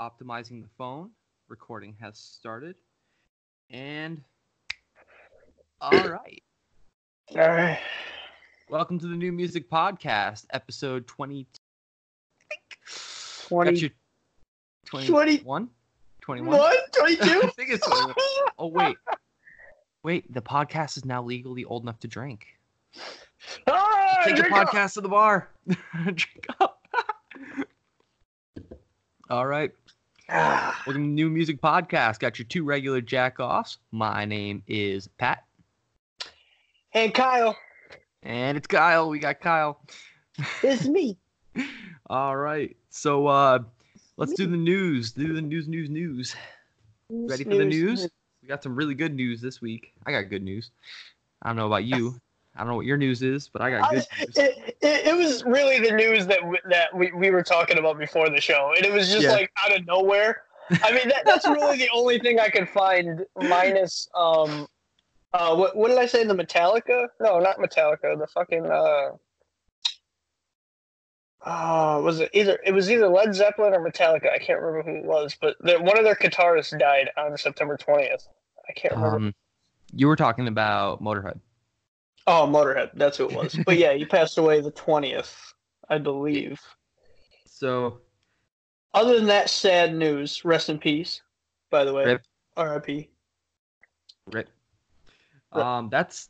optimizing the phone. Recording has started. And all right. All right. Welcome to the NuMusick Podcast, episode 20. 20. Your 20 21? 21? What? 22? I think it's 21. Oh, wait. Wait, the podcast is now legally old enough to drink. Ah, Take the drink up. podcast to the bar. drink up. All right. Ah, Welcome to the NuMusick Podcast. Got your two regular jack offs. My name is Pat. And Kyle, And it's Kyle. We got Kyle. it's me. All right. So uh let's do the news. Do the news, news, news. Ready for the news? We got some really good news this week. I got good news. I don't know about you. I don't know what your news is, but I got good news. It, it, it was really the news that we, that we, we were talking about before the show, and it was just Yeah. like out of nowhere. I mean, that, that's really the only thing I could find, minus um, uh, what what did I say? The Metallica? No, not Metallica. The fucking uh, uh, was it either? It was either Led Zeppelin or Metallica. I can't remember who it was, but the, one of their guitarists died on September twentieth. I can't remember. Um, you were talking about Motorhead. Oh, Motorhead. That's who it was. but yeah, he passed away the 20th, I believe. So Other than that, sad news. Rest in peace, by the way. Rip. R.I.P. Rip. Rip. Um, that's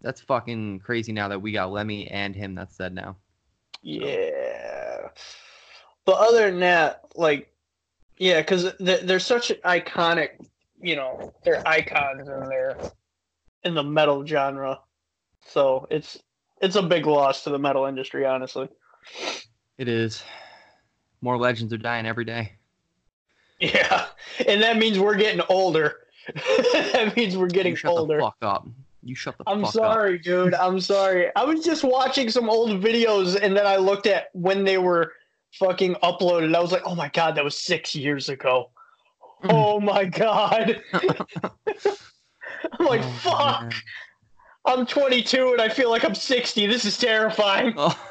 that's fucking crazy now that we got Lemmy and him that's dead now. Yeah. But other than that, like, yeah, because they're such iconic, you know, they're icons in their in the metal genre. So it's it's a big loss to the metal industry, honestly. It is. More legends are dying every day. Yeah, and that means we're getting older. that means we're getting you shut older. the fuck up. You shut the I'm fuck up. sorry, dude. I'm sorry. I was just watching some old videos and then I looked at when they were fucking uploaded. I was like, oh my god, that was six years ago. Mm. Oh my god. I'm like, Oh, fuck. man. I'm 22 and I feel like I'm 60. This is terrifying. Oh,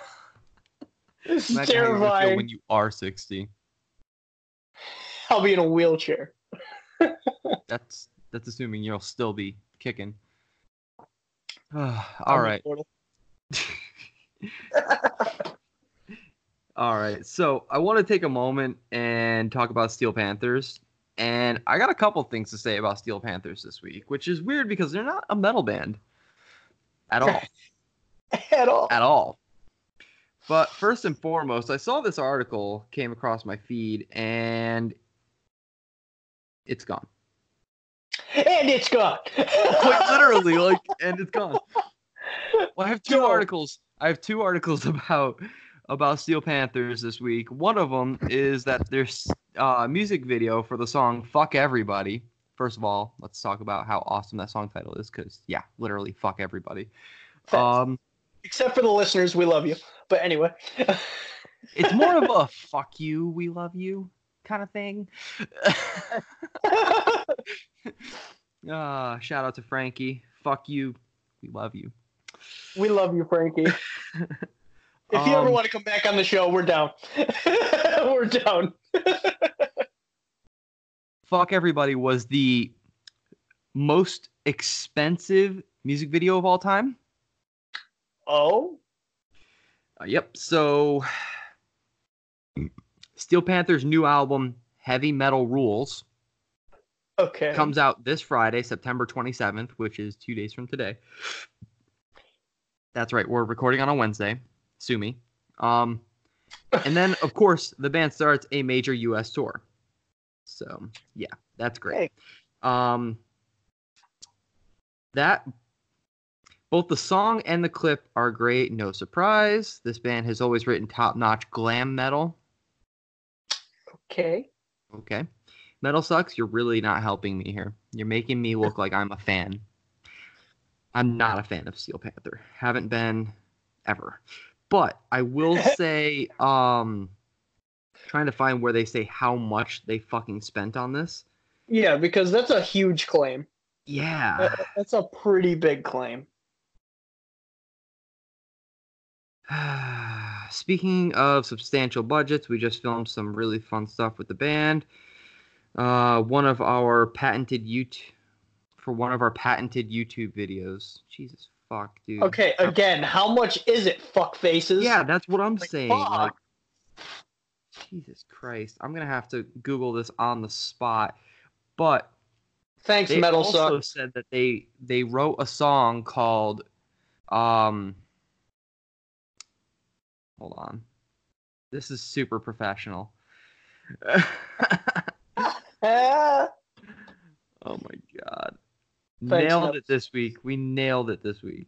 This is imagine how you're feel when you are 60. I'll be in a wheelchair. That's that's assuming you'll still be kicking. All right. all right. So I want to take a moment and talk about Steel Panthers. And I got a couple things to say about Steel Panthers this week, which is weird because they're not a metal band at all. At all. at all. But first and foremost, I saw this article came across my feed and it's gone. And it's gone. Quite literally, like, and it's gone. Well, I have two Yo. articles. I have two articles about about Steel Panthers this week. One of them is that there's uh, music video for the song "Fuck Everybody." First of all, let's talk about how awesome that song title is, because yeah, literally, fuck everybody. Um, Except for the listeners, we love you. But anyway. it's more of a "fuck you, we love you" kind of thing. Ah, shout out to Frankie. Fuck you, we love you. we love you, Frankie. If you ever Um, want to come back on the show, we're down. we're down. Fuck Everybody was the most expensive music video of all time. Oh, Uh, yep. So, Steel Panther's new album, Heavy Metal Rules, okay. comes out this Friday, September 27th, which is two days from today. That's right. We're recording on a Wednesday. Sue me. Um, and then, of course, the band starts a major U.S. tour. So, yeah, that's great. Um, that both the song and the clip are great. No surprise. This band has always written top-notch glam metal. Okay. Okay. Metal sucks. You're really not helping me here. You're making me look like I'm a fan. I'm not a fan of Steel Panther. Haven't been ever. But I will say, um, trying to find where they say how much they fucking spent on this. Yeah, because that's a huge claim. Yeah. That- That's a pretty big claim. speaking of substantial budgets, we just filmed some really fun stuff with the band. Uh, one of our patented YouTube for one of our patented YouTube videos. Jesus fuck, dude. Okay, again, how much is it, fuck faces? Yeah, that's what I'm Like, saying. fuck. Like, Jesus Christ, I'm gonna have to Google this on the spot. But Thanks, they Metal also Suck. said that they they wrote a song called um. Hold on, this is super professional. Oh my god, Thanks, nailed it this week. We nailed it this week.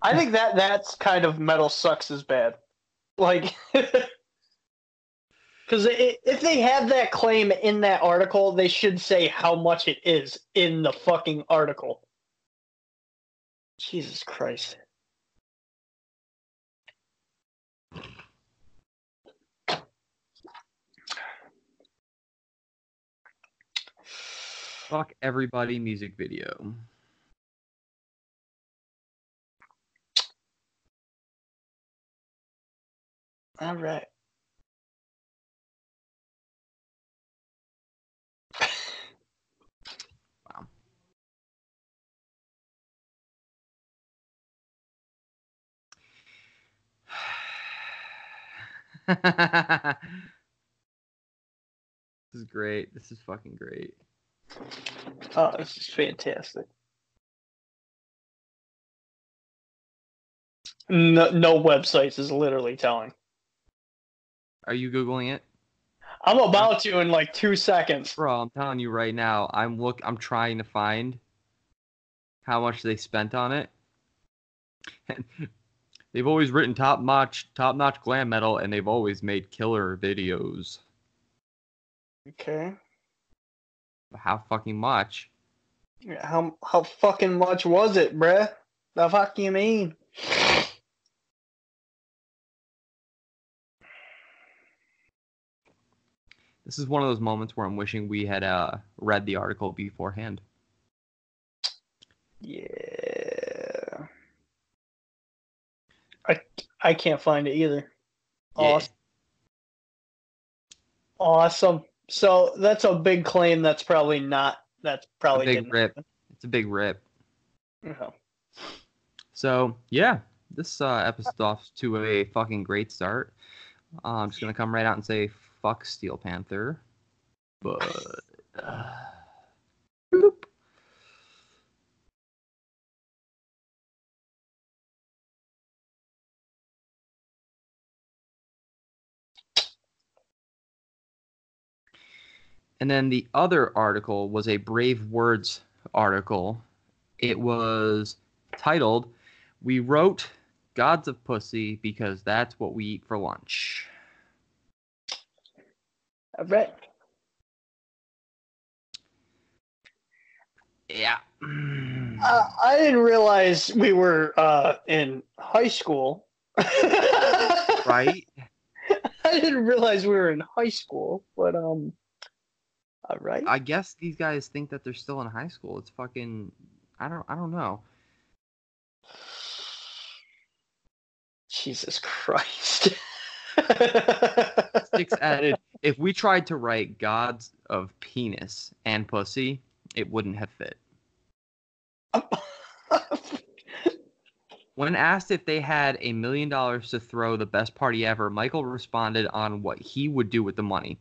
I think that that's kind of Metal Sucks is bad. Like, because if they have that claim in that article, they should say how much it is in the fucking article. Jesus Christ. Fuck everybody music video. All right. this is great. This is fucking great. Oh, this is fantastic. No, no websites is literally telling. Are you googling it, I'm about to in like two seconds. bro? I'm telling you right now. I'm look. I'm trying to find how much they spent on it. they've always written top notch, top notch glam metal, and they've always made killer videos. Okay. How fucking much? How how fucking much was it, bruh? The fuck you mean? This is one of those moments where I'm wishing we had uh, read the article beforehand. Yeah. I I can't find it either. Yeah. Awesome. Awesome. So that's a big claim. That's probably not. That's probably a big rip. It's a big rip. happen. So yeah, this uh, episode off to a fucking great start. Uh, I'm just gonna come right out and say fuck Steel Panther, but uh, And then the other article was a Brave Words article. It was titled, We Wrote Gods of Pussy because that's what we eat for lunch. All right. Yeah. Uh, I didn't realize we were uh, in high school. right? I didn't realize we were in high school, but um. All right. I guess these guys think that they're still in high school. It's fucking I don't I don't know. Jesus Christ. Stix added if we tried to write gods of penis and pussy, it wouldn't have fit. When asked if they had a million dollars to throw the best party ever, Michael responded on what he would do with the money.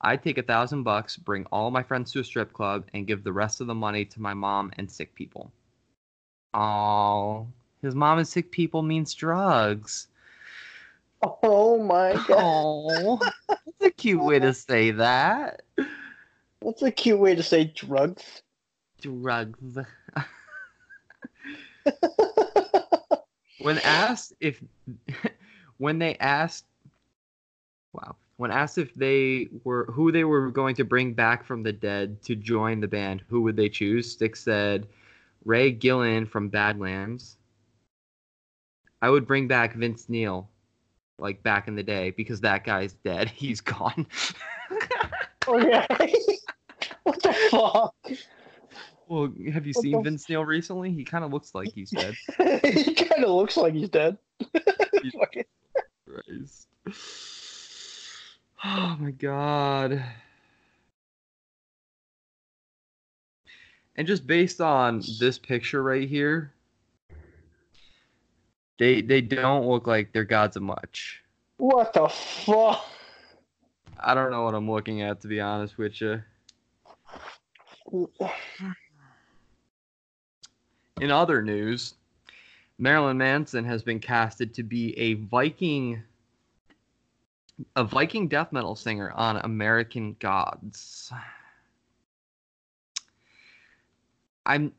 I'd take a thousand bucks, bring all my friends to a strip club, and give the rest of the money to my mom and sick people. Oh, his mom and sick people means drugs. oh my god. Oh, that's a cute way to say that. That's a cute way to say drugs. Drugs. when asked if when they asked wow when asked if they were who they were going to bring back from the dead to join the band who would they choose Stix said ray gillen from badlands i would bring back vince neil like back in the day because that guy's dead he's gone okay. what the fuck? well have you What seen the- vince neil recently he kind of looks like he's dead he kind of looks like he's dead. Fucking- Christ. Oh my god. And just based on this picture right here, they they don't look like they're gods of much. What the fuck? I don't know what I'm looking at to be honest with you. In other news, Marilyn Manson has been casted to be a Viking a Viking death metal singer on American Gods. I'm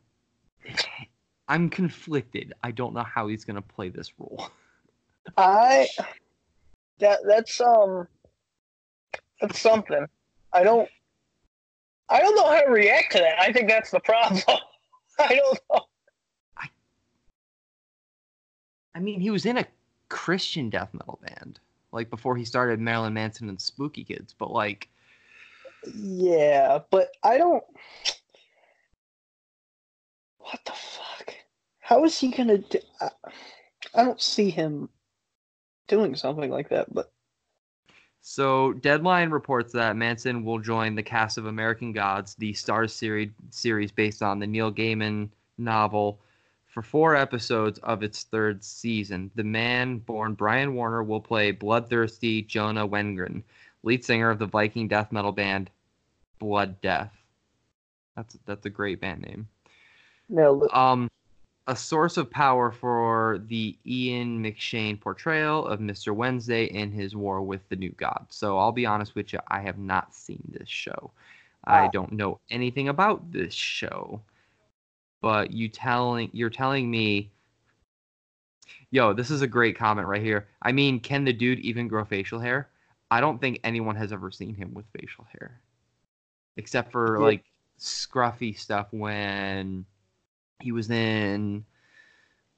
I'm conflicted. I don't know how he's going to play this role. I that that's um that's something. I don't I don't know how to react to that. I think that's the problem. I don't know. I mean, he was in a Christian death metal band like before he started Marilyn Manson and Spooky Kids, but like Yeah, but I don't What the fuck? How is he gonna do I, I don't see him doing something like that, but So, Deadline reports that Manson will join the cast of American Gods, the Starz series series based on the Neil Gaiman novel, for four episodes of its third season. The man born Brian Warner will play bloodthirsty Jonah Wengren, lead singer of the Viking death metal band Blood Death. That's that's a great band name. no Um, a source of power for the Ian McShane portrayal of Mr. Wednesday in his war with the new god. So I'll be honest with you, I have not seen this show. I don't know anything about this show. But you telling you're telling me Yo, this is a great comment right here. I mean, can the dude even grow facial hair? I don't think anyone has ever seen him with facial hair. Except for Yeah. like scruffy stuff when he was in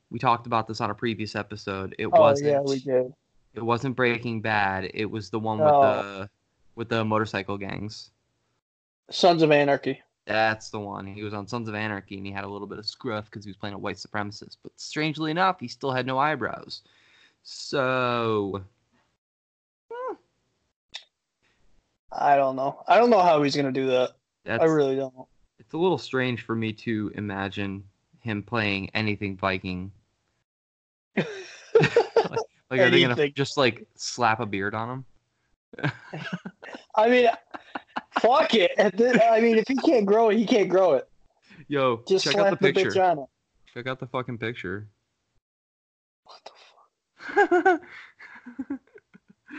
we talked about this on a previous episode. It Oh wasn't yeah, we did. it wasn't Breaking Bad. It was the one with No. the with the motorcycle gangs. Sons of Anarchy. That's the one. He was on Sons of Anarchy and he had a little bit of scruff because he was playing a white supremacist. But strangely enough, he still had no eyebrows. So hmm. I don't know. I don't know how he's gonna do that. that's I really don't. it's a little strange for me to imagine him playing anything Viking. Like, are they gonna just like slap a beard on him? I mean, fuck it. I mean, if he can't grow it, he can't grow it. Yo, Just check out the the, picture. it. Check out the fucking picture. What the fuck?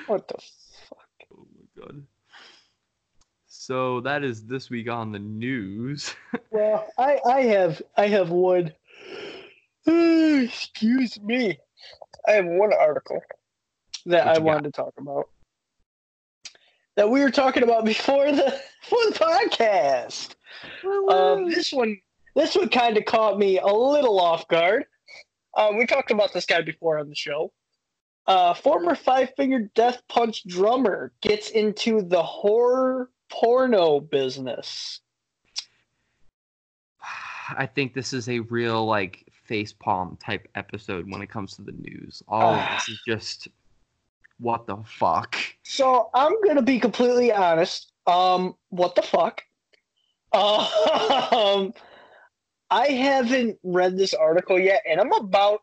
What the fuck? Oh my god. So that is this week on the news. Well, I I have I have one. Excuse me. I have one article that I wanted to talk about. That we were talking about before the before the podcast. Um, this one, this one kind of caught me a little off guard. Um, we talked about this guy before on the show. Uh, former Five Finger Death Punch drummer gets into the horror porno business. I think this is a real like face palm type episode when it comes to the news. All of this is just what the fuck. So I'm gonna be completely honest. Um, what the fuck? Um, I haven't read this article yet, and I'm about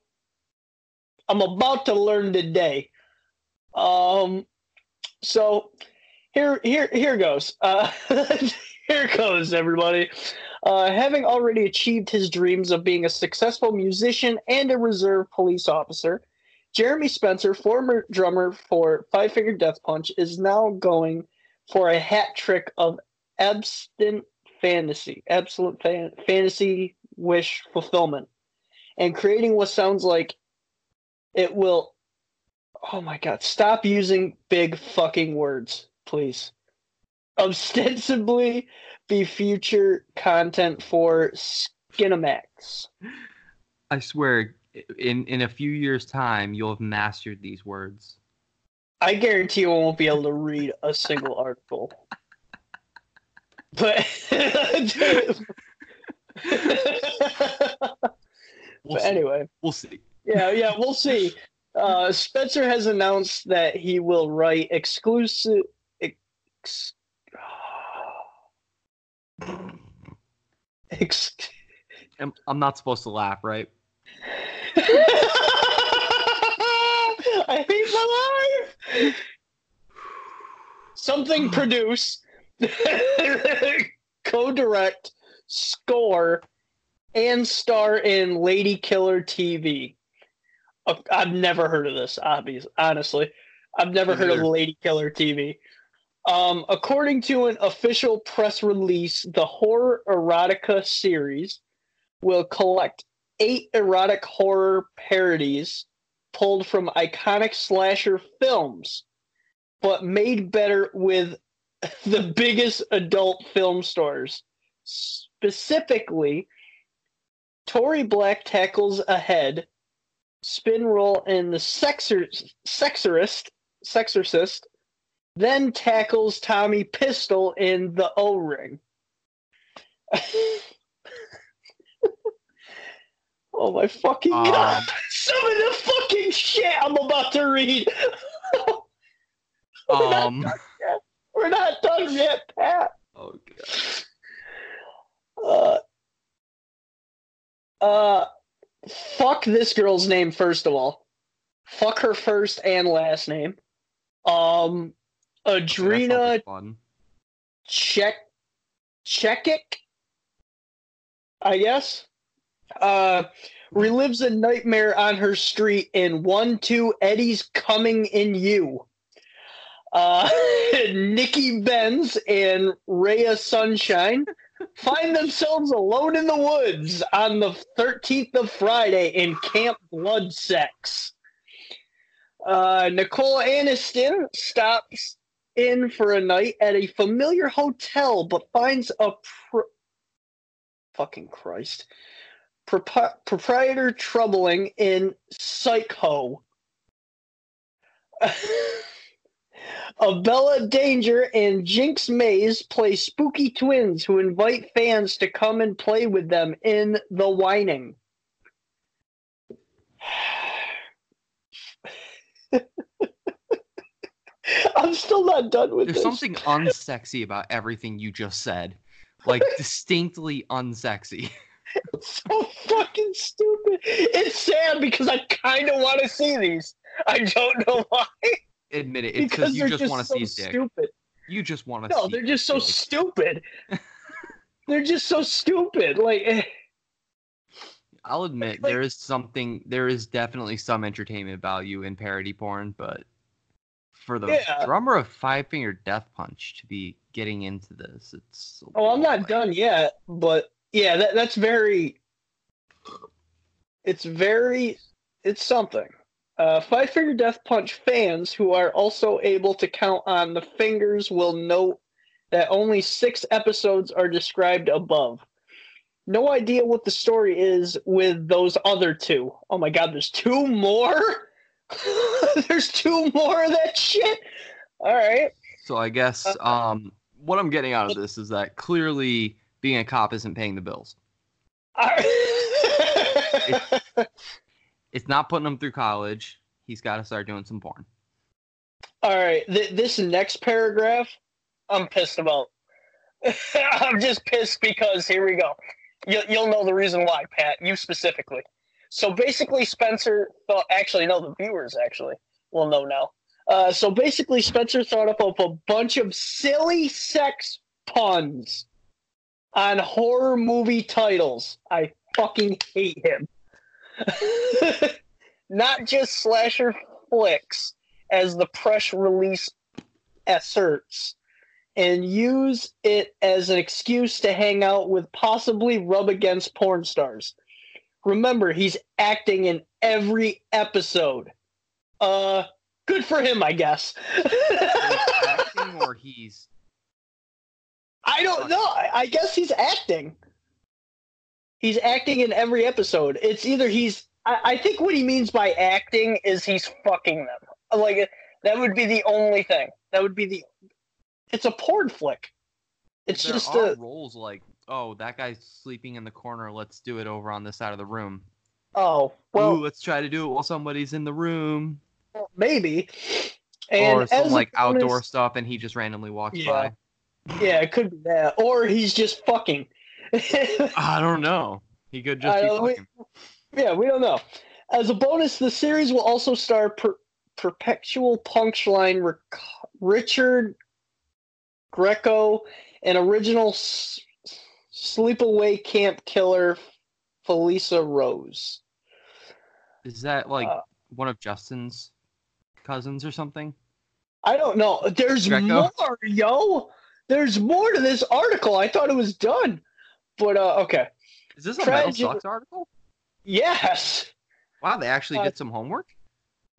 I'm about to learn today. Um, so here here here goes. Uh, here goes everybody. Uh, having already achieved his dreams of being a successful musician and a reserve police officer, Jeremy Spencer, former drummer for Five Finger Death Punch, is now going for a hat trick of abstinent fantasy, absolute fan- fantasy wish fulfillment, and creating what sounds like it will. Oh my god! Stop using big fucking words, please. Ostensibly be future content for Skinemax. I swear, in in a few years' time, you'll have mastered these words. I guarantee you won't be able to read a single article. But, We'll but see. anyway, we'll see. yeah, yeah, we'll see. Uh, Spencer has announced that he will write exclusive. Ex, ex, I'm, I'm not supposed to laugh, right? I hate my life. Something produce, co-direct, score, and star in Lady Killer TV. Uh, I've never heard of this. Obviously, honestly, I've never heard of. Lady Killer TV. Um, according to an official press release, the horror erotica series will collect eight erotic horror parodies pulled from iconic slasher films, but made better with the biggest adult film stars. Specifically, Tori Black tackles ahead, spin roll in the sexor, sexorist, sexorcist, then tackles Tommy Pistol in the O Ring. oh my fucking god! Um, Some of the fucking shit I'm about to read. We're, not, Um, we're not done yet, Pat. oh god. Uh, uh, fuck this girl's name first of all. Fuck her first and last name. Um, Adrena. Check Chechik, I guess. Uh, relives a nightmare on her street in one two Eddie's coming in you. Uh, Nikki Benz and Rhea Sunshine find themselves alone in the woods on the 13th of Friday in Camp Blood Sex. Uh, Nicole Aniston stops in for a night at a familiar hotel, but finds a fucking Christ Prop- proprietor troubling in Psycho. Abella Danger and Jynx Maze play spooky twins who invite fans to come and play with them in The Whining. I'm still not done with There's this. something unsexy about everything you just said. Like distinctly unsexy. so fucking stupid. It's sad because I kind of want to see these. I don't know why. Admit it. It's because you just, just want to so see his dick. stupid. You just want to see. No, they're just so dick. stupid. they're just so stupid. Like, eh, I'll admit like- there is something there is definitely some entertainment value in parody porn, but for the Yeah. drummer of Five Finger Death Punch to be getting into this, it's oh, I'm not done yet. But yeah, that, that's very. It's very. It's something. Uh, Five Finger Death Punch fans who are also able to count on the fingers will note that only six episodes are described above. No idea what the story is with those other two. Oh my god, there's two more? there's two more of that shit? Alright. So I guess Uh, um, what I'm getting out of this is that clearly being a cop isn't paying the bills. Alright. It's not putting him through college. He's got to start doing some porn. Alright, th- this next paragraph, I'm pissed about. I'm just pissed because here we go. You- you'll know the reason why, Pat. You specifically. So basically, Spencer thought. Actually, no, the viewers actually will know now. Uh, so basically, Spencer thought up of a bunch of silly sex puns on horror movie titles. I fucking hate him. Not just slasher flicks, as the press release asserts, and use it as an excuse to hang out with possibly rub against porn stars. Remember, he's acting in every episode. Uh, good for him, I guess. He's acting or he's I don't know. I, guess he's acting. He's acting in every episode. It's either he's. I, I think what he means by acting is he's fucking them. Like that would be the only thing. That would be the. It's a porn flick. It's there just are a. roles like, oh, that guy's sleeping in the corner. Let's do it over on this side of the room. Oh well, Ooh, let's try to do it while somebody's in the room, maybe. And or some like outdoor stuff, and he just randomly walks Yeah. by. Yeah, it could be that, or he's just fucking. I don't know. He could just be don't- we- yeah, we don't know. As a bonus, the series will also star per- perpetual punchline Ric- Richard Grieco and original s- sleepaway camp killer Felissa Rose. Is that like Uh, one of Justin's cousins or something? I don't know. There's Grieco? more, yo. There's more to this article. I thought it was done, but uh, okay. Is this a Metal Tragedy- Sucks article? Yes. Wow, they actually Uh, did some homework.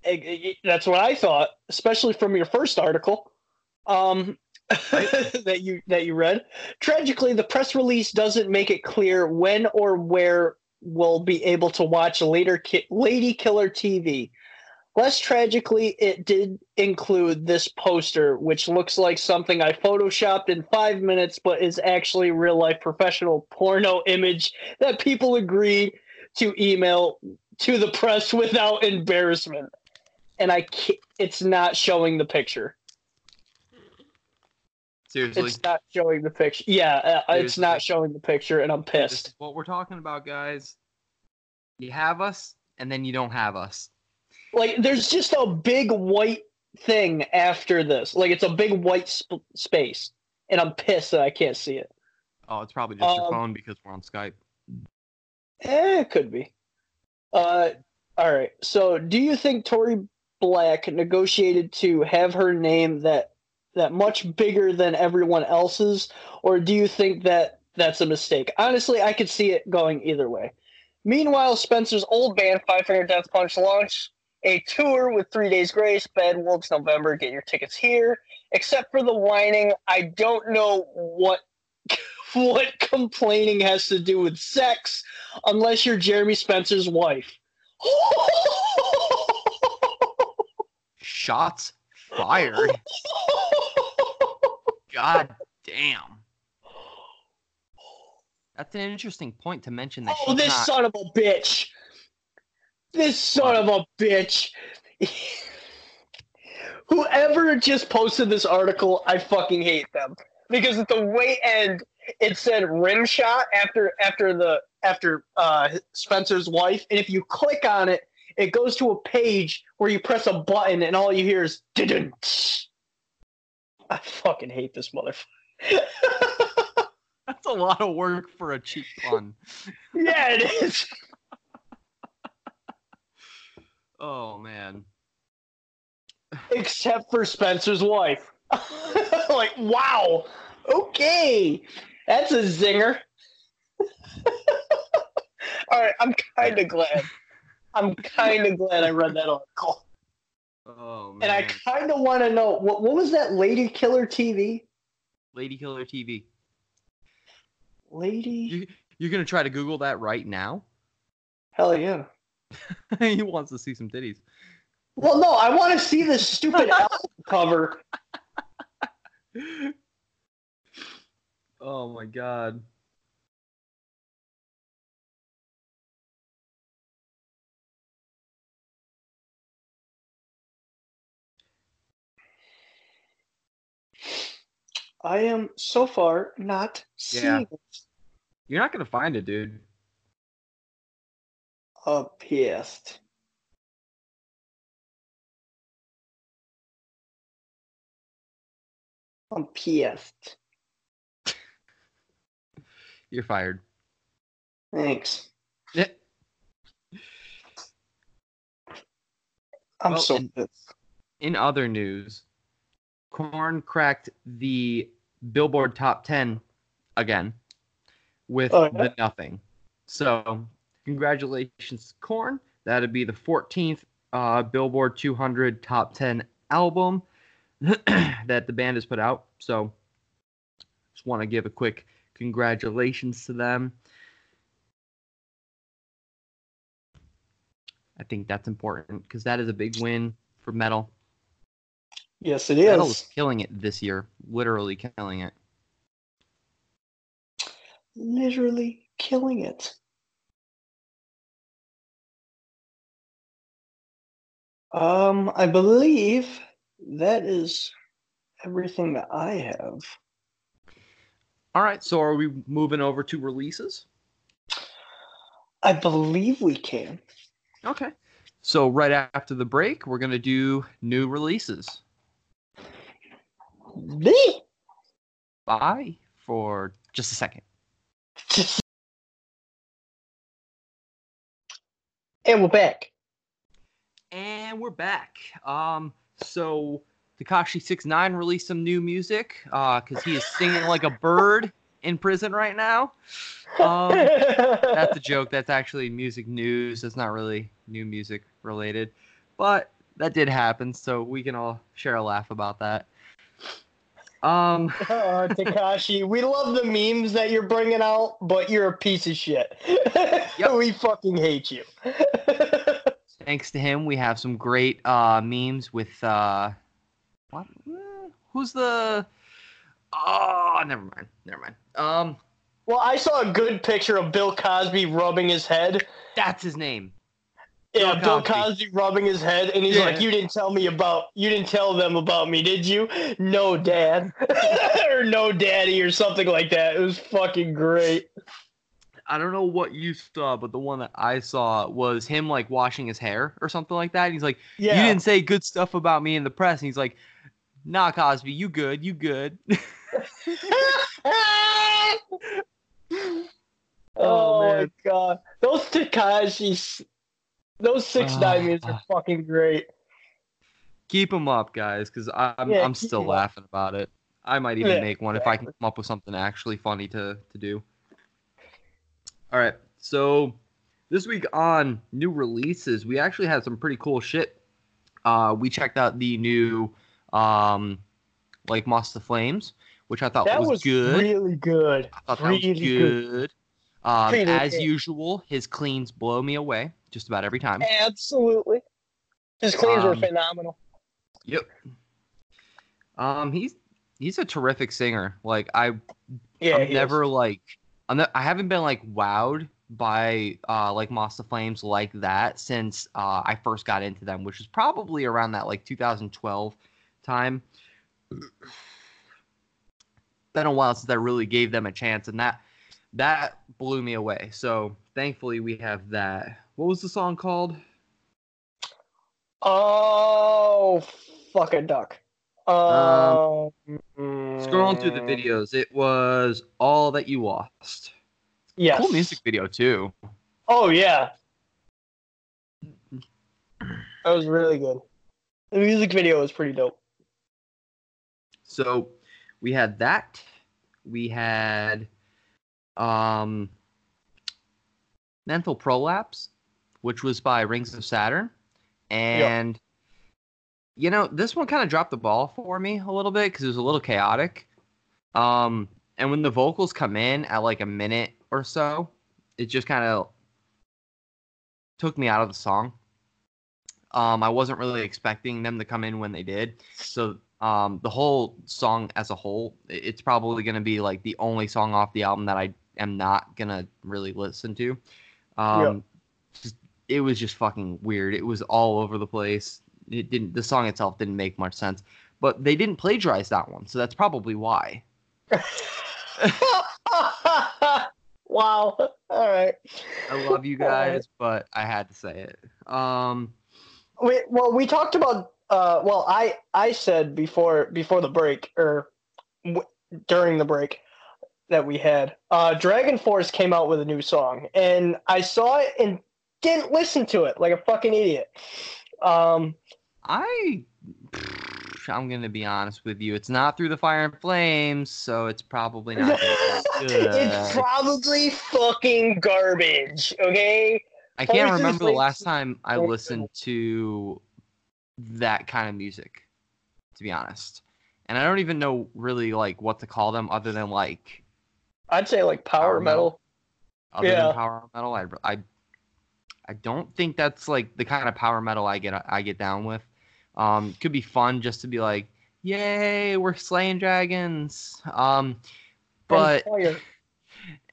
Eh, eh, That's what I thought, especially from your first article, um, that you that you read. Tragically, the press release doesn't make it clear when or where we'll be able to watch later Ki- Lady Killer TV. Less tragically, it did include this poster, which looks like something I photoshopped in five minutes, but is actually real life professional porno image that people agreed to email to the press without embarrassment. And I can't, it's not showing the picture. Seriously, It's not showing the picture. Yeah, uh, it's not showing the picture, and I'm pissed. what we're talking about, guys. You have us, and then you don't have us. Like, there's just a big white thing after this. Like, it's a big white sp- space, and I'm pissed that I can't see it. Oh, it's probably just your Um, phone because we're on Skype. Eh, it could be. Uh, all right. So, do you think Tori Black negotiated to have her name that that much bigger than everyone else's, or do you think that that's a mistake? Honestly, I could see it going either way. Meanwhile, Spencer's old band, Five Finger Death Punch, launched a tour with Three Days Grace, Bad Wolves, November. Get your tickets here. Except for the whining, I don't know what what complaining has to do with sex unless you're Jeremy Spencer's wife. Shots fired. God damn. That's an interesting point to mention that oh, this not. son of a bitch. This son of a bitch. Whoever just posted this article, I fucking hate them. Because at the way end, it said rim shot after after the after uh, Spencer's wife, and if you click on it, it goes to a page where you press a button, and all you hear is didn't. I fucking hate this motherfucker. That's a lot of work for a cheap pun. yeah, it is. Oh man. except for Spencer's wife. like, wow. Okay. That's a zinger. All right, I'm kind of glad. I'm kind of glad I read that article. Oh man. And I kind of want to know what, what was that Lady Killer TV? Lady Killer TV. Lady? You you're gonna try to Google that right now? Hell yeah. he wants to see some titties. Well, no, I want to see this stupid album cover. Oh my god. I am so far not seeing it. You're not gonna find it, dude. Uh, pissed. I'm pissed. You're fired. Thanks. Yeah. I'm Well, so pissed. In other news, Korn cracked the Billboard Top 10 again with Oh, yeah? the Nothing. So, congratulations, Korn. That'd be the 14th uh, Billboard 200 Top 10 album that the band has put out. So, just want to give a quick congratulations to them. I think that's important because that is a big win for metal. Yes, it Metal is. is killing it this year, literally killing it. Literally killing it. Um, I believe that is everything that I have. All right, so are we moving over to releases? I believe we can. Okay. So right after the break, we're gonna do new releases. Me? Bye for just a second. and we're back. And we're back. Um, so Tekashi Six Nine released some new music because uh, he is singing like a bird in prison right now. Um, that's a joke. That's actually music news. That's not really new music related, but that did happen. So we can all share a laugh about that. Um, oh, Tekashi, we love the memes that you're bringing out, but you're a piece of shit. Yep. we fucking hate you. Thanks to him, we have some great uh, memes with uh, what? Who's the? Oh, never mind. Never mind. Um. Well, I saw a good picture of Bill Cosby rubbing his head. That's his name. Yeah, Bill Cosby. Bill Cosby rubbing his head, and he's yeah. like, "You didn't tell me about. You didn't tell them about me, did you? No, Dad, or no, Daddy, or something like that. It was fucking great." I don't know what you saw, but the one that I saw was him like washing his hair or something like that. And he's like, yeah. "You didn't say good stuff about me in the press." And he's like, "Nah, Cosby, you good, you good." oh, oh my god, those Tekashi, those six uh, diamonds are fucking great. Keep them up, guys, because I'm yeah, I'm still laughing up. about it. I might even yeah, make one exactly. if I can come up with something actually funny to to do. All right. So this week on new releases, we actually had some pretty cool shit. Uh, we checked out the new um, like Moths to Flames, which I thought that was, was good. Really good. I thought that was good. good. Um, as good. usual, his cleans blow me away just about every time. Absolutely. His cleans um, were phenomenal. Yep. Um, he's he's a terrific singer. Like I, yeah, I'm never is. like I'm not, I haven't been like wowed by uh, like Moths Flames like that since uh, I first got into them, which is probably around that like 2012 time. Been a while since I really gave them a chance, and that that blew me away. So thankfully we have that. What was the song called? Oh, fuck fucking duck. Um, scrolling through the videos, it was all that you lost. Yeah, cool music video too. Oh yeah, that was really good. The music video was pretty dope. So we had that. We had um Mental Prolapse, which was by Rings of Saturn. And yep you know, this one kind of dropped the ball for me a little bit because it was a little chaotic. Um, and when the vocals come in at like a minute or so, it just kind of took me out of the song. Um, I wasn't really expecting them to come in when they did. So um, the whole song as a whole, it's probably going to be like the only song off the album that I am not going to really listen to. Um, yep. just, it was just fucking weird. It was all over the place it didn't the song itself didn't make much sense. But they didn't plagiarize that one, so that's probably why. wow. All right. I love you guys, right. but I had to say it. Um we, well, we talked about uh well, I I said before before the break or w- during the break that we had. Uh DragonForce came out with a new song and I saw it and didn't listen to it like a fucking idiot. Um I I'm gonna be honest with you. It's not through the fire and flames, so it's probably not. it's probably fucking garbage. Okay. I can't remember the last time I listened to that kind of music, to be honest. And I don't even know really like what to call them other than like. I'd say like power, power metal. metal. Other yeah. than power metal, I, I I don't think that's like the kind of power metal I get I get down with. Um, could be fun just to be like, yay, we're slaying dragons. Um, but and fire,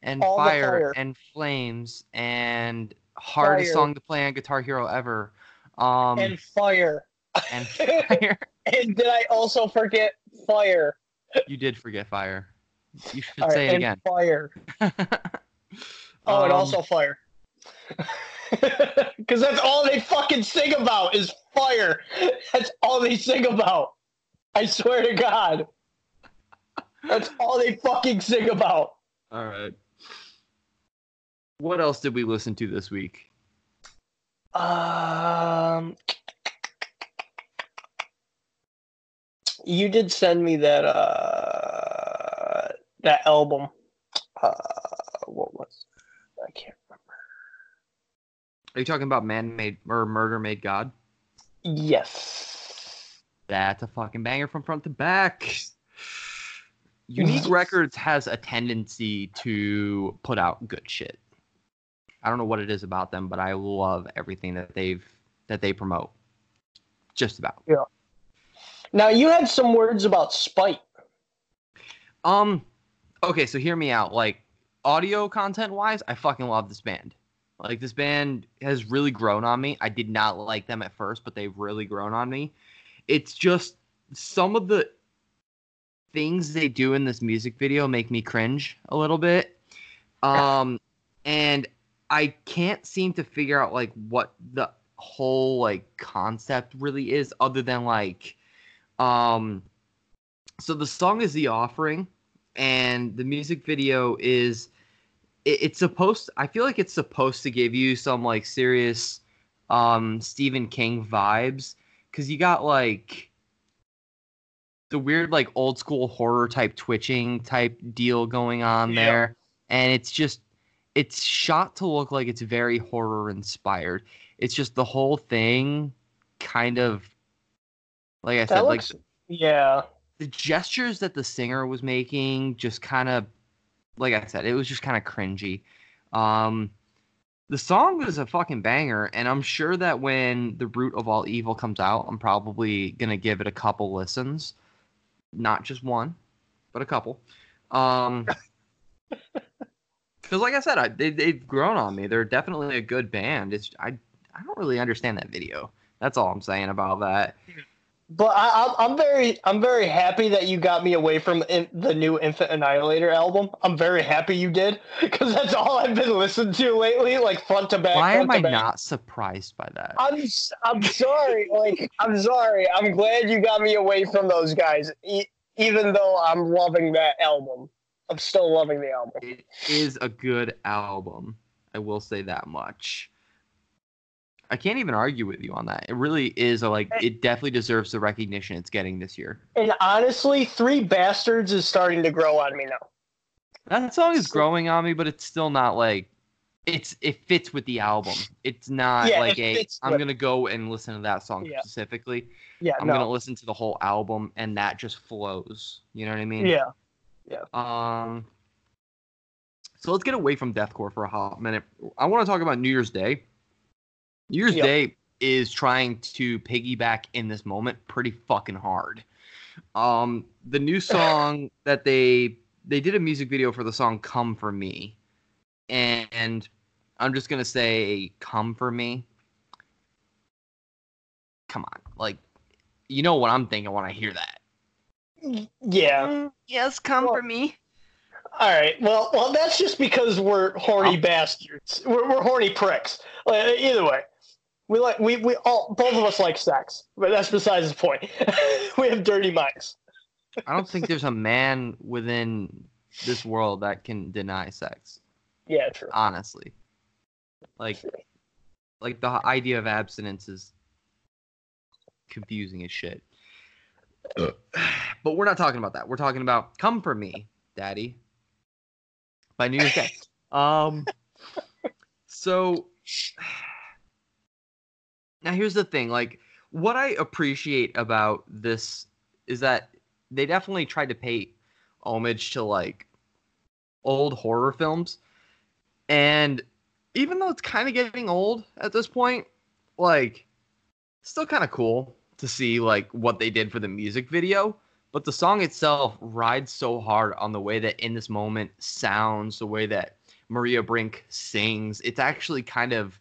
and, fire, fire. and flames and hardest fire. song to play on Guitar Hero ever. Um, and fire. and fire. And did I also forget fire? you did forget fire. You should All right, say it and again. Fire. Oh, and Um, also fire. Because that's all they fucking sing about is fire. That's all they sing about. I swear to God. That's all they fucking sing about. All right. What else did we listen to this week? Um, you did send me that uh that album. Uh, what was? I can't remember. Are you talking about Man Made or Murder Made God? Yes. That's a fucking banger from front to back. Unique. Records has a tendency to put out good shit. I don't know what it is about them, but I love everything that they've that they promote. Just about. Yeah. Now you had some words about spite. Um okay, so hear me out. Like audio content wise, I fucking love this band. Like this band has really grown on me. I did not like them at first, but they've really grown on me. It's just some of the things they do in this music video make me cringe a little bit. Um and I can't seem to figure out like what the whole like concept really is other than like um so the song is the offering and the music video is it, it's supposed i feel like it's supposed to give you some like serious um stephen king vibes because you got like the weird like old school horror type twitching type deal going on Yeah. there and it's just it's shot to look like it's very horror inspired it's just the whole thing kind of like i said That like. Yeah. the gestures that the singer was making just kind of like i said it was just kind of cringy. Um the song was a fucking banger and i'm sure that when the root of all evil comes out i'm probably gonna give it a couple listens. Not just one but a couple. Um because like i said I, they, they've grown on me. They're definitely a good band. It's i i don't really understand that video. That's all i'm saying about that But I, I'm, I'm very, I'm very happy that you got me away from in, the new Infant Annihilator album. I'm very happy you did because that's all I've been listening to lately, like front to back. why front am i back. not surprised by that I'm, s- I'm sorry. Like, I'm sorry. I'm glad you got me away from those guys, e- even though I'm loving that album. I'm still loving the album. It is a good album. I will say that much. I can't even argue with you on that. It really is a, like it definitely deserves the recognition it's getting this year. And honestly, Three Bastards is starting to grow on me now. That song is growing on me, but it's still not like it's it fits with the album. It's not Yeah, like it a I'm gonna go and listen to that song Yeah. specifically. Yeah, I'm no. gonna listen to the whole album and that just flows. You know what I mean? Yeah, yeah. Um. So let's get away from deathcore for a hot minute. I want to talk about New Year's Day. New Year's Yep. Day is trying to piggyback in this moment pretty fucking hard. Um, the new song that they they did a music video for the song "Come for Me," and I'm just gonna say "Come for Me." Come on, like you know what I'm thinking when I hear that. Yeah. Yes, come Well- for me. All right. Well, well, that's just because we're horny Oh. bastards. We're, we're horny pricks. Either way, we like we we all both of us like sex, but that's besides the point. we have dirty minds. I don't think there's a man within this world that can deny sex. Yeah, true. Honestly, like, like the idea of abstinence is confusing as shit. but we're not talking about that. We're talking about "Come for Me, Daddy" by New Year's Day. Um, so now here's the thing. Like, what I appreciate about this is that they definitely tried to pay homage to like old horror films, and even though it's kind of getting old at this point, like, still kind of cool to see like what they did for the music video. But the song itself rides so hard on the way that in this moment sounds, the way that Maria Brink sings. It's actually kind of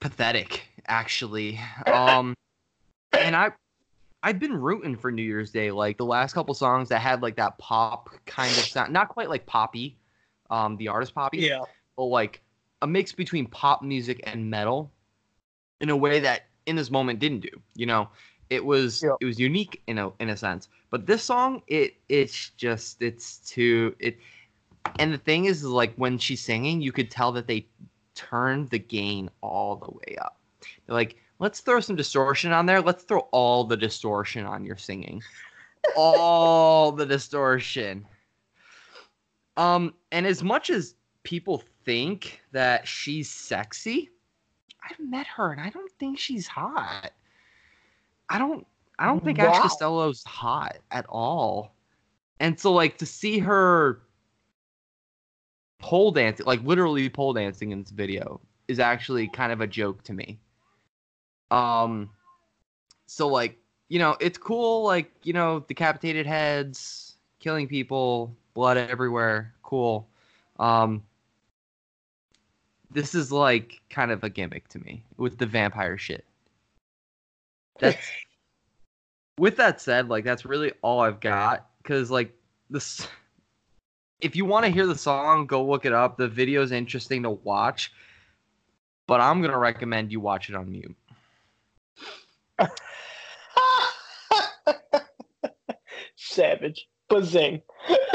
pathetic actually. Um, and I, I've been rooting for New Year's Day. Like the last couple songs that had like that pop kind of sound, not quite like poppy, um, the artist poppy, Yeah. but like a mix between pop music and metal, in a way that in this moment didn't do. You know, it was Yeah. it was unique in a in a sense. But this song, it it's just it's too it. And the thing is, like when she's singing, you could tell that they turned the gain all the way up. They're like, let's throw some distortion on there. Let's throw all the distortion on your singing. all the distortion. Um, and as much as people think that she's sexy, I've met her and I don't think she's hot. I don't I don't think Ash Wow. Costello's hot at all. And so like to see her pole dancing, like literally pole dancing in this video, is actually kind of a joke to me. Um, so like you know, it's cool. Like you know, decapitated heads, killing people, blood everywhere. Cool. Um, this is like kind of a gimmick to me with the vampire shit. That's with that said, like that's really all I've got because like this. If you want to hear the song, go look it up. The video is interesting to watch, but I'm gonna recommend you watch it on mute. Savage. Bazing.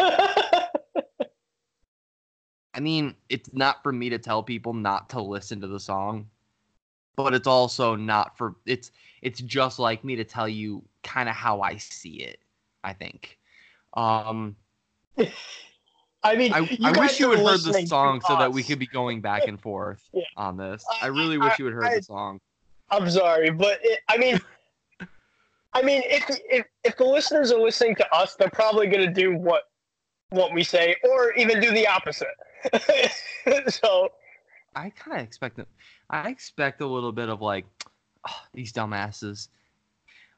I mean, it's not for me to tell people not to listen to the song, but it's also not for it's it's just like me to tell you kind of how I see it. I think. Um, I mean, I, I wish you had heard the song so that we could be going back and forth Yeah. on this. I- I really wish you had heard the song. I'm sorry, but it, I mean, I mean, if, if if the listeners are listening to us, they're probably going to do what what we say, or even do the opposite. so I kind of expect it. I expect a little bit of like "Oh, these dumbasses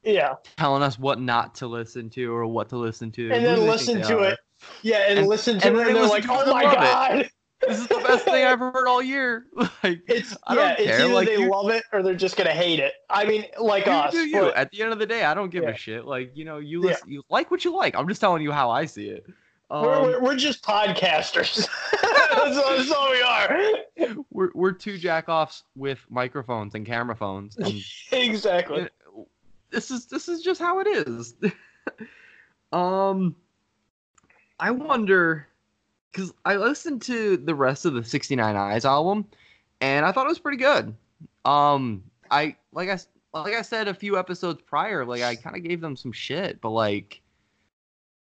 yeah, telling us what not to listen to or what to listen to. and then listen to are? it. Yeah, and, And- listen to and it, and they they're like, "Oh my love it." god!" This is the best thing I've heard all year. Like It's I yeah, don't it's care, either like, they you- love it or they're just gonna hate it. I mean, like you us. you. but- At the end of the day, I don't give Yeah. a shit. Like you know, you Yeah. listen, you like what you like. I'm just telling you how I see it. we're, Um, we're, we're just podcasters. that's, all, that's all we are. we're we're two jackoffs with microphones and camera phones, and exactly. it- this is this is just how it is. um, I wonder because I listened to the rest of the 69 Eyes album, and I thought it was pretty good. Um, I like I like I said a few episodes prior, like I kind of gave them some shit, but like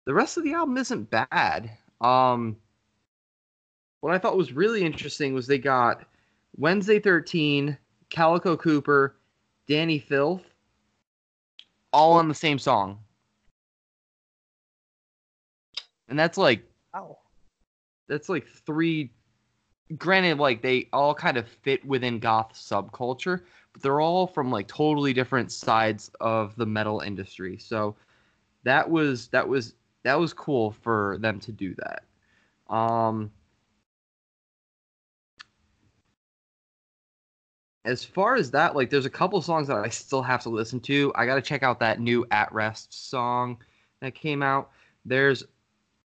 the rest of the album isn't bad. Um, what I thought was really interesting was they got Wednesday 13, Calico Cooper, Dani Filth, all on the same song. And that's like Wow. that's like three granted like they all kind of fit within goth subculture, but they're all from like totally different sides of the metal industry. So that was that was that was cool for them to do that. Um as far as that, like, there's a couple songs that I still have to listen to. I got to check out that new At Rest song that came out. There's,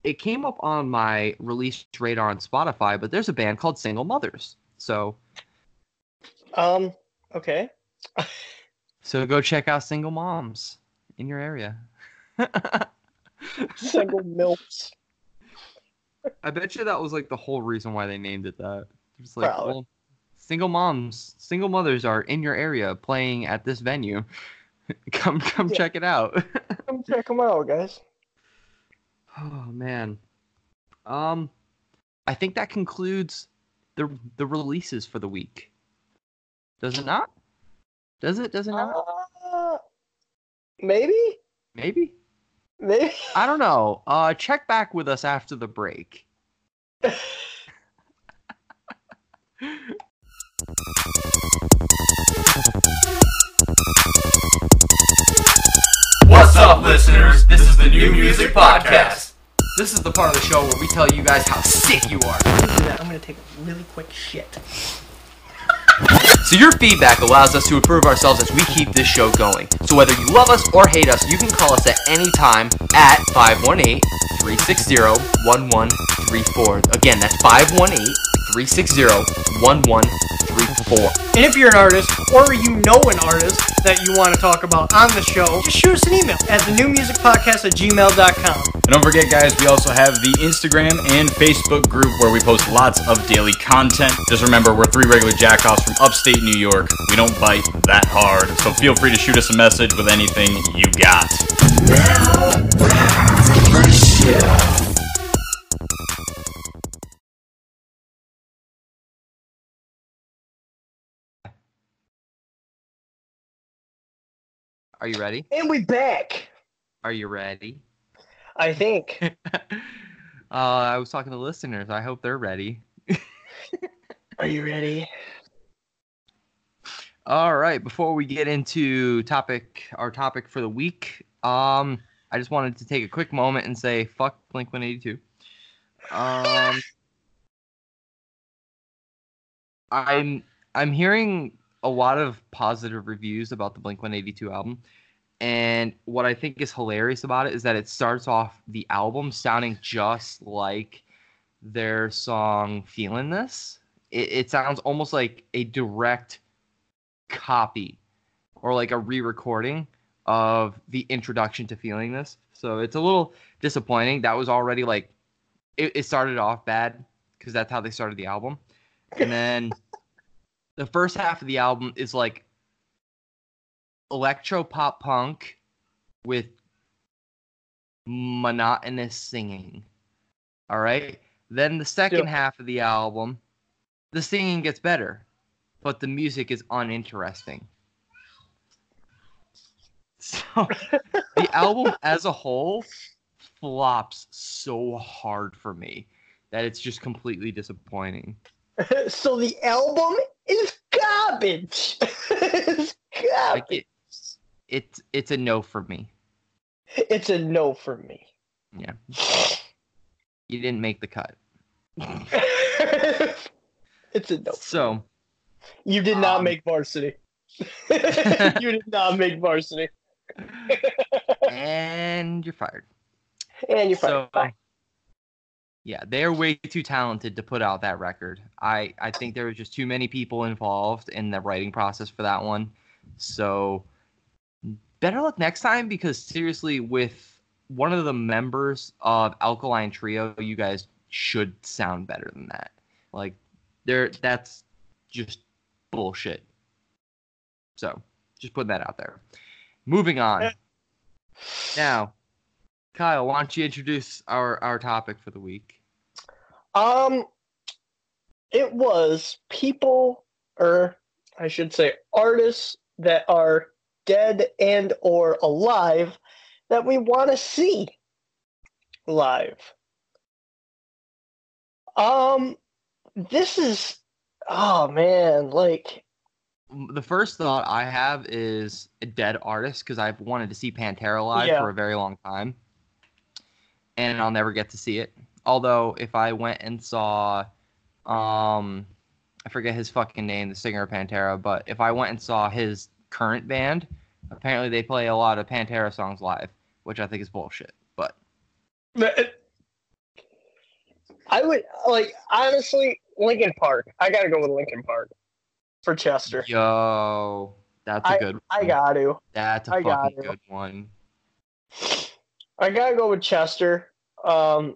it came up on my release radar on Spotify, but there's a band called Single Mothers. So, Um. Okay. so go check out Single Moms in your area. Single milks. I bet you that was like the whole reason why they named it that. It's like, Probably. well, single moms, single mothers are in your area playing at this venue. come, come Yeah. check it out. Come check them out, guys. Oh man. Um I think that concludes the the releases for the week. Does it not? Does it? Does it not? Uh, maybe. Maybe. Maybe. I don't know. Uh check back with us after the break. listeners? This is the NuMusick Podcast. This is the part of the show where we tell you guys how sick you are. I'm gonna take a really quick shit. So your feedback allows us to improve ourselves as we keep this show going. So whether you love us or hate us, you can call us at any time at 518-360-1134. Again, that's 518-360-1134. And if you're an artist or you know an artist that you want to talk about on the show, just shoot us an email at the NuMusick Podcast at gmail.com. And don't forget, guys, we also have the Instagram and Facebook group where we post lots of daily content. Just remember, we're three regular jackoffs from upstate New York. We don't bite that hard, so feel free to shoot us a message with anything you got. Are you ready? And we back. Are you ready? I think. uh, I was talking to listeners. I hope they're ready. Are you ready? All right. Before we get into topic, our topic for the week, um, I just wanted to take a quick moment and say fuck Blink 182. Um, I'm I'm hearing a lot of positive reviews about the Blink 182 album. And what I think is hilarious about it is that it starts off the album sounding just like their song Feeling This. It, it sounds almost like a direct copy or like a re recording of the introduction to Feeling This. So it's a little disappointing. That was already like, it, it started off bad because that's how they started the album. And then the first half of the album is like electro pop punk with monotonous singing. All right. Then the second Yeah. half of the album, the singing gets better, but the music is uninteresting. So the album as a whole flops so hard for me that it's just completely disappointing. so the album is garbage. it's Like garbage. it, it's it's a no for me. It's a no for me. Yeah. You didn't make the cut. it's a no. So You did not Um, make varsity. you did not make varsity. and you're fired. And you're So fine. yeah, they're way too talented to put out that record. I I think there was just too many people involved in the writing process for that one. So better luck next time because seriously with one of the members of Alkaline Trio, you guys should sound better than that. Like there that's just bullshit. So, just putting that out there. Moving on. Now, Kyle, why don't you introduce our our topic for the week? Um, it was people, or I should say, artists that are dead and or alive that we want to see live. Um, this is, oh man, like The first thought I have is a dead artist because I've wanted to see Pantera live Yeah. for a very long time, and I'll never get to see it. Although, if I went and saw, um, I forget his fucking name, the singer of Pantera, but if I went and saw his current band, apparently they play a lot of Pantera songs live, which I think is bullshit. But I would like honestly Linkin Park. I gotta go with Linkin Park for Chester. yo, that's a good. I one. got to. That's a I got fucking good one. I gotta go with Chester. Um,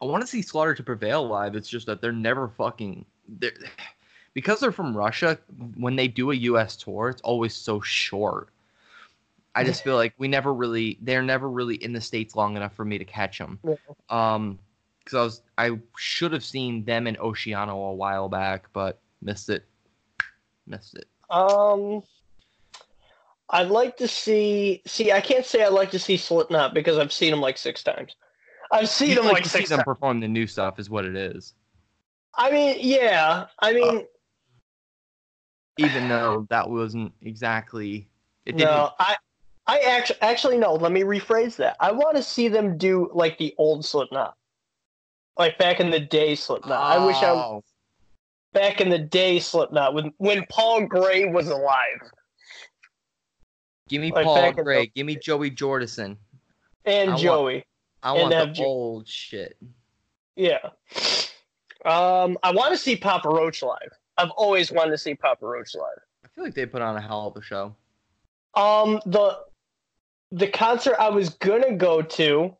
I want to see Slaughter to Prevail live. It's just that they're never fucking they're, because they're from Russia. When they do a U.S. tour, it's always so short. I just feel like we never really they're never really in the states long enough for me to catch them. Yeah. Um, because I was I should have seen them in Oceano a while back, but missed it. Missed it. um, I'd like to see. See, I can't say I'd like to see Slipknot because I've seen them like six times. I've seen You'd them like like to see six them times. perform the new stuff, is what it is. I mean, yeah. I mean, Even though that wasn't exactly it didn't no. I, I actually, actually no. Let me rephrase that. I want to see them do like the old Slipknot, like back in the day Slipknot. I wish I. was back in the day Slipknot when when Paul Gray was alive Give me Like Paul Gray. the- Give me Joey Jordison. and I want- Joey. I want the old shit. Yeah. Um, I want to see Papa Roach live. I've always wanted to see Papa Roach live. I feel like they put on a hell of a show. Um, the the concert I was gonna go to,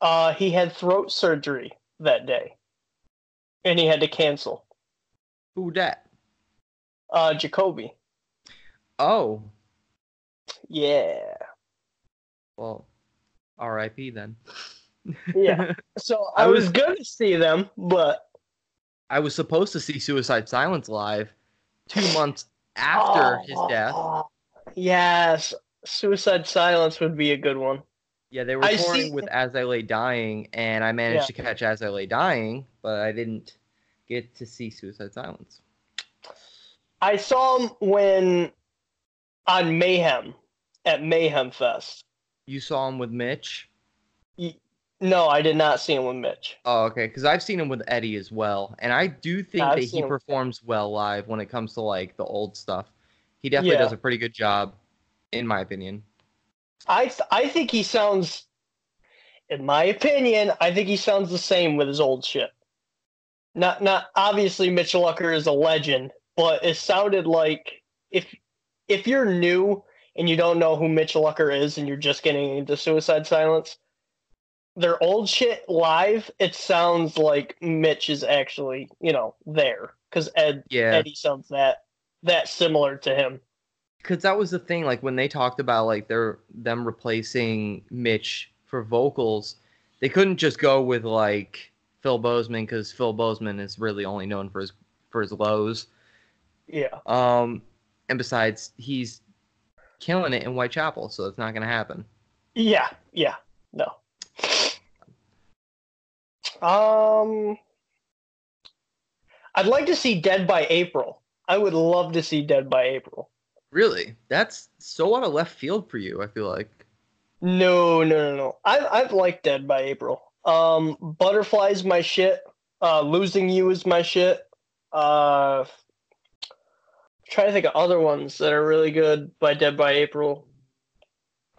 uh, he had throat surgery that day, and he had to cancel. Who that? Uh, Jacoby. Oh, Yeah. well, R.I.P. then. Yeah. So I, I was, was- gonna see them, but I was supposed to see Suicide Silence live two months after his death. Oh, Yes, Suicide Silence would be a good one. Yeah, they were I touring see- with As I Lay Dying, and I managed to catch As I Lay Dying, but I didn't get to see Suicide Silence. I saw him when on Mayhem at Mayhem Fest. You saw him with Mitch? No, I did not see him with Mitch. Oh, okay. Because I've seen him with Eddie as well, and I do think I've that he performs well live when it comes to like the old stuff. He definitely Yeah. does a pretty good job, in my opinion. I th- I think he sounds, in my opinion, I think he sounds the same with his old shit. Not not obviously Mitch Lucker is a legend, but it sounded like if if you're new and you don't know who Mitch Lucker is and you're just getting into Suicide Silence, their old shit live, it sounds like Mitch is actually you know there because Ed Yeah, Eddie sounds that that similar to him. Because that was the thing. Like when they talked about like their them replacing Mitch for vocals, they couldn't just go with like Phil Bozeman because Phil Bozeman is really only known for his for his lows. Yeah. Um, and besides, he's killing it in Whitechapel, so it's not gonna happen. Yeah, yeah, no. Um, I'd like to see Dead by April. I would love to see Dead by April. Really, that's so out of left field for you. I feel like. No, no, no, no. I I've liked Dead by April. Um, Butterflies is my shit. Uh, Losing You is my shit. Uh, trying to think of other ones that are really good by Dead by April.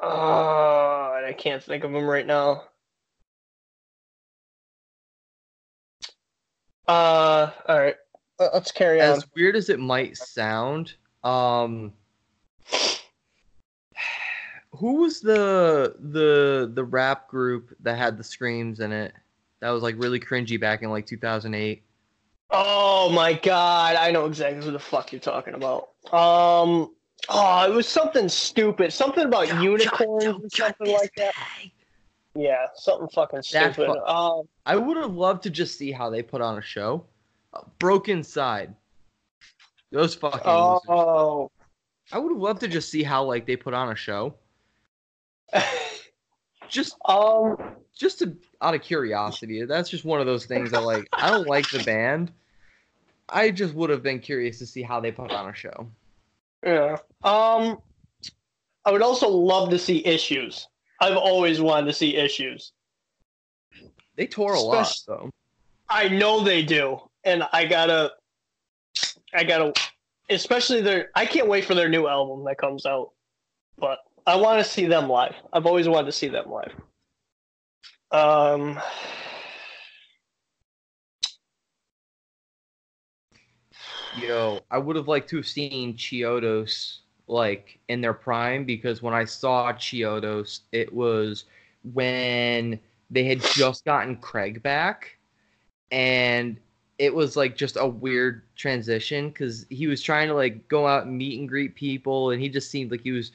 Uh, and I can't think of them right now. Uh, all right. Let- Let's carry on. as weird as it might sound, um, who was the the the rap group that had the screams in it? That was like really cringy back in like 2008. Oh my god, I know exactly who the fuck you're talking about. Um, oh, it was something stupid, something about unicorns or something like that. Yeah, something fucking stupid. fu- um, I would have loved to just see how they put on a show. Uh, Brokencyde. Those fucking. losers. oh, I would have loved to just see how like they put on a show. Just um, just to, out of curiosity. That's just one of those things that like I don't like the band. I just would have been curious to see how they put on a show. yeah. Um, I would also love to see issues. I've always wanted to see issues. They tore a lot though. I know they do, and I gotta, I gotta, especially their. I can't wait for their new album that comes out, but I want to see them live. I've always wanted to see them live. Um, Yo, I would have liked to have seen Chiodos like in their prime because when I saw Chiodos, it was when they had just gotten Craig back, and it was like just a weird transition because he was trying to like go out and meet and greet people, and he just seemed like he was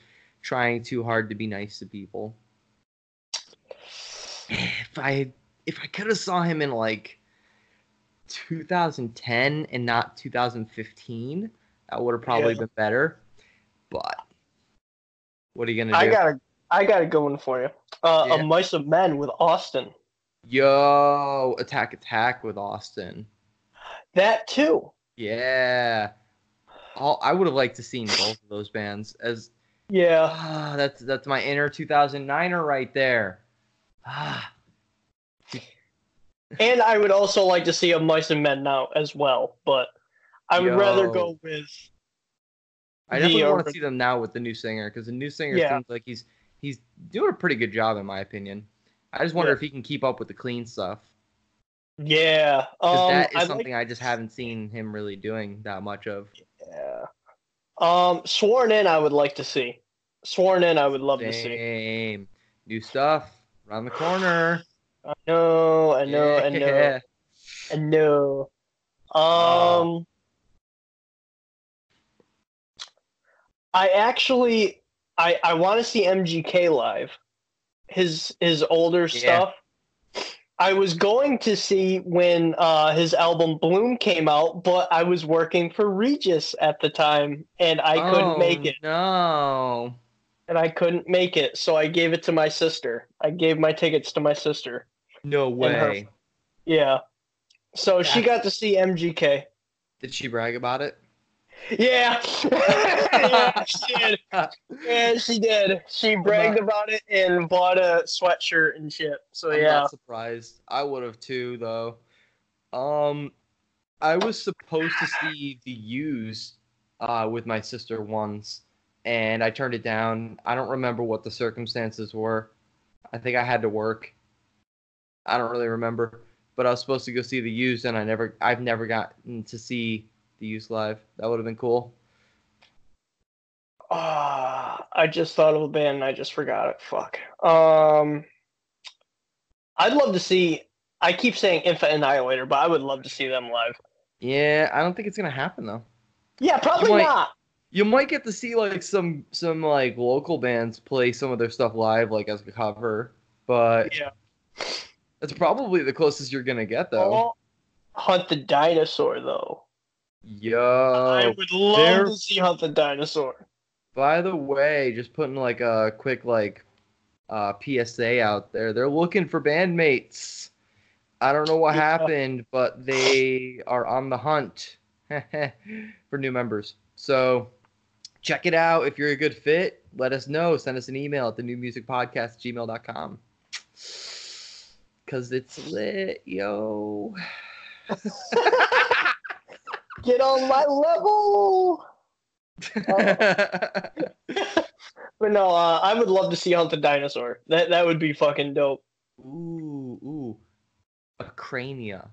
trying too hard to be nice to people. If I if I could have saw him in like 2010 and not 2015, that would have probably Yeah. been better. But what are you gonna do? I got a, I got a good one for you. Uh, Yeah. Of Mice & Men with Austin. Yo, Attack Attack with Austin. That too. Yeah. I'll, I would have liked to seen both of those bands as Yeah. ah, that's that's my inner 2009er right there. Ah, And I would also like to see Of Mice and Men now as well, but I would rather go with. I definitely uh, want to see them now with the new singer because the new singer Yeah. seems like he's he's doing a pretty good job in my opinion. I just wonder Yeah. if he can keep up with the clean stuff Yeah, because um, that is I like- something I just haven't seen him really doing that much of. Yeah. Um, sworn in, I would like to see. Sworn in, I would love to see. Same new stuff around the corner. I know, I know, I know, I know. Um, I actually, I I want to see MGK live. His his older Yeah. stuff. I was going to see when uh, his album Bloom came out, but I was working for Regis at the time, and I couldn't Oh, make it. No. and I couldn't make it, so I gave it to my sister. I gave my tickets to my sister. No And her- way. Yeah. So she got to see MGK. Did she brag about it? Yeah. yeah, she did. Yeah, she did. She bragged about it and bought a sweatshirt and shit. So I'm yeah. not surprised. I would have too, though. Um, I was supposed to see the Used uh, with my sister once, and I turned it down. I don't remember what the circumstances were. I think I had to work. I don't really remember, but I was supposed to go see the Used, and I never. I've never gotten to see the Used live. That would have been cool. Ah, I just thought of a band and I just forgot it. Fuck. Um, I'd love to see. I keep saying Infant Annihilator, but I would love to see them live. Yeah, I don't think it's gonna happen though. Yeah, probably might- not. You might get to see like some some like local bands play some of their stuff live, like as a cover, but Yeah. that's probably the closest you're gonna get though. Oh, Hunt the Dinosaur, though. I would love there- to see Hunt the Dinosaur. by the way, just putting like a quick like uh, PSA out there. They're looking for bandmates. I don't know what happened, but they are on the hunt for new members. So check it out. If you're a good fit, let us know. Send us an email at the NuMusick Podcast gmail.com. Cause it's lit, yo. Get on my level. But no, uh, I would love to see Hunt the Dinosaur. That that would be fucking dope. ooh, ooh. Acrania.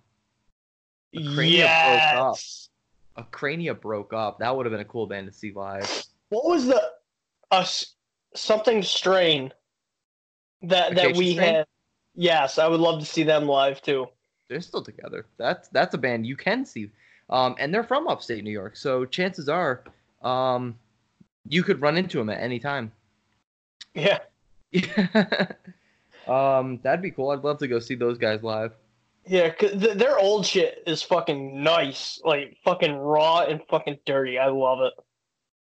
Crania broke up. Yes. Acrania broke up. That would have been a cool band to see live. What was the uh, something strain that that Acacia we Strain? had? Yes, I would love to see them live too. They're still together. That's that's a band you can see. Um, and they're from upstate New York, so chances are, um, you could run into them at any time. Yeah. um, that'd be cool. I'd love to go see those guys live. Yeah, 'cause th- their old shit is fucking nice, like fucking raw and fucking dirty. I love it.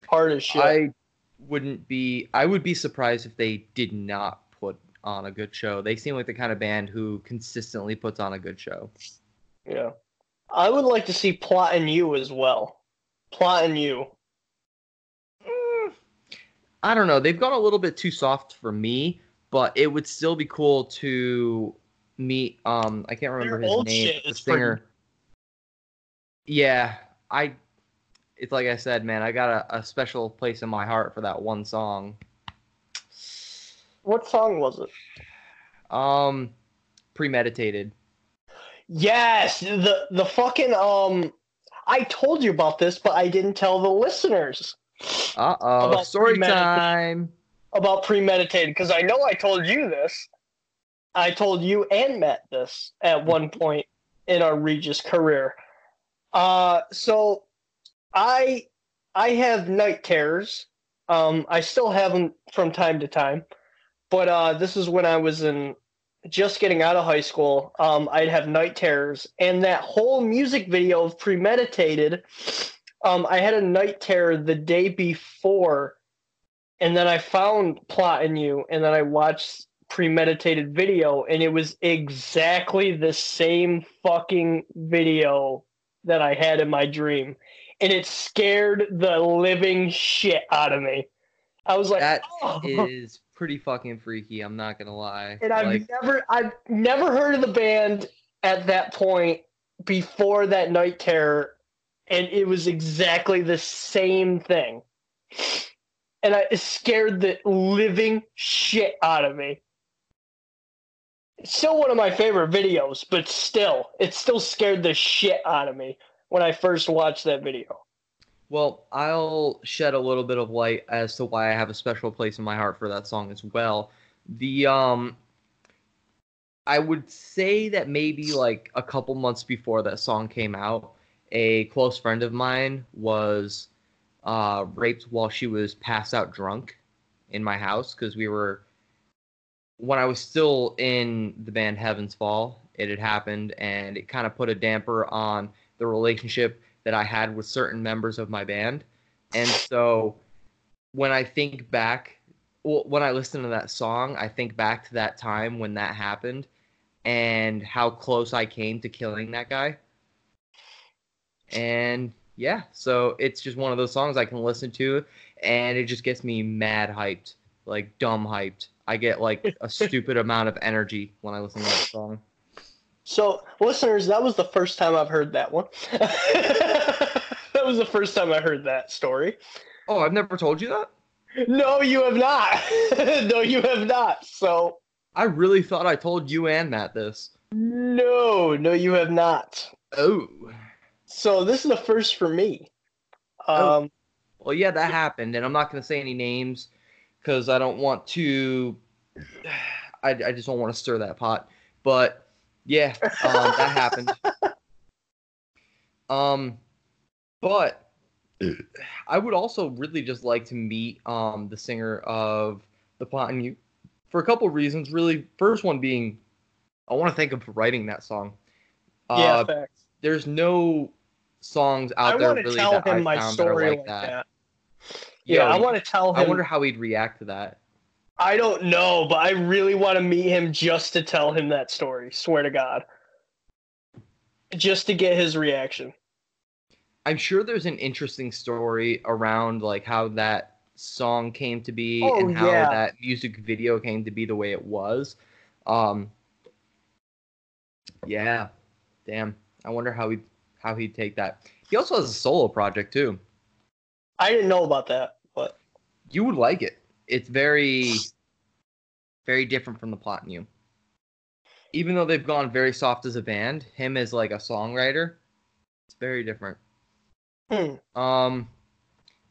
Hard as shit. I wouldn't be. I would be surprised if they did not put on a good show. They seem like the kind of band who consistently puts on a good show. Yeah. I would like to see Plot in You as well. Plot in You. Mm, I don't know. They've gone a little bit too soft for me, but it would still be cool to meet. Um, I can't remember Their his name. shit The is pretty- singer. Yeah, I. It's like I said, man. I got a, a special place in my heart for that one song. What song was it? Um, premeditated. Yes, the the fucking um I told you about this, but I didn't tell the listeners Uh oh. Story time. about premeditated because I know I told you this. I told you and Matt this at one point in our Regis career. Uh so I I have night terrors. Um I still have them from time to time. But uh this is when I was in just getting out of high school. Um I'd have night terrors and that whole music video of premeditated um I had a night terror the day before and then I found Plot in You, and then I watched premeditated video, and it was exactly the same fucking video that I had in my dream, and it scared the living shit out of me. I was like, That oh. is pretty fucking freaky. I'm not gonna lie. and I've like, never, I've never heard of the band at that point before that night terror, and it was exactly the same thing. And I, it scared the living shit out of me. It's still one of my favorite videos, but still, it still scared the shit out of me when I first watched that video. Well, I'll shed a little bit of light as to why I have a special place in my heart for that song as well. The um I would say that maybe like a couple months before that song came out, a close friend of mine was uh, raped while she was passed out drunk in my house because we were when I was still in the band Heaven's Fall. It had happened, and it kind of put a damper on the relationship that I had with certain members of my band. And so when I think back, well, when I listen to that song, I think back to that time when that happened and how close I came to killing that guy. And yeah, so it's just one of those songs I can listen to and it just gets me mad hyped, like dumb hyped. I get like a stupid amount of energy when I listen to that song. So, listeners, that was the first time I've heard that one. was the first time I heard that story. Oh, I've never told you that? No, you have not. no, you have not. So, I really thought I told you and Matt this. no, no, you have not. Oh. So, this is the first for me. Oh. Um, Well, yeah, that happened, and I'm not going to say any names because I don't want to. I, I just don't want to stir that pot. But yeah, um, that happened. Um, but I would also really just like to meet um the singer of the Plot in You for a couple reasons. Really, first one being, I want to thank him for writing that song. yeah, Uh, facts. there's no songs out I there really tell that I my found that are story like like that. that. Yeah, I want to tell him. I wonder how he'd react to that. I don't know, but I really want to meet him just to tell him that story. Swear to God. Just to get his reaction. I'm sure there's an interesting story around like how that song came to be Oh, and how yeah. that music video came to be the way it was. Um Yeah. Damn. I wonder how he how he'd take that. He also has a solo project too. I didn't know about that, but You would like it. It's very very different from the plot in you. Even though they've gone very soft as a band, him as like a songwriter, it's very different. Hmm. Um,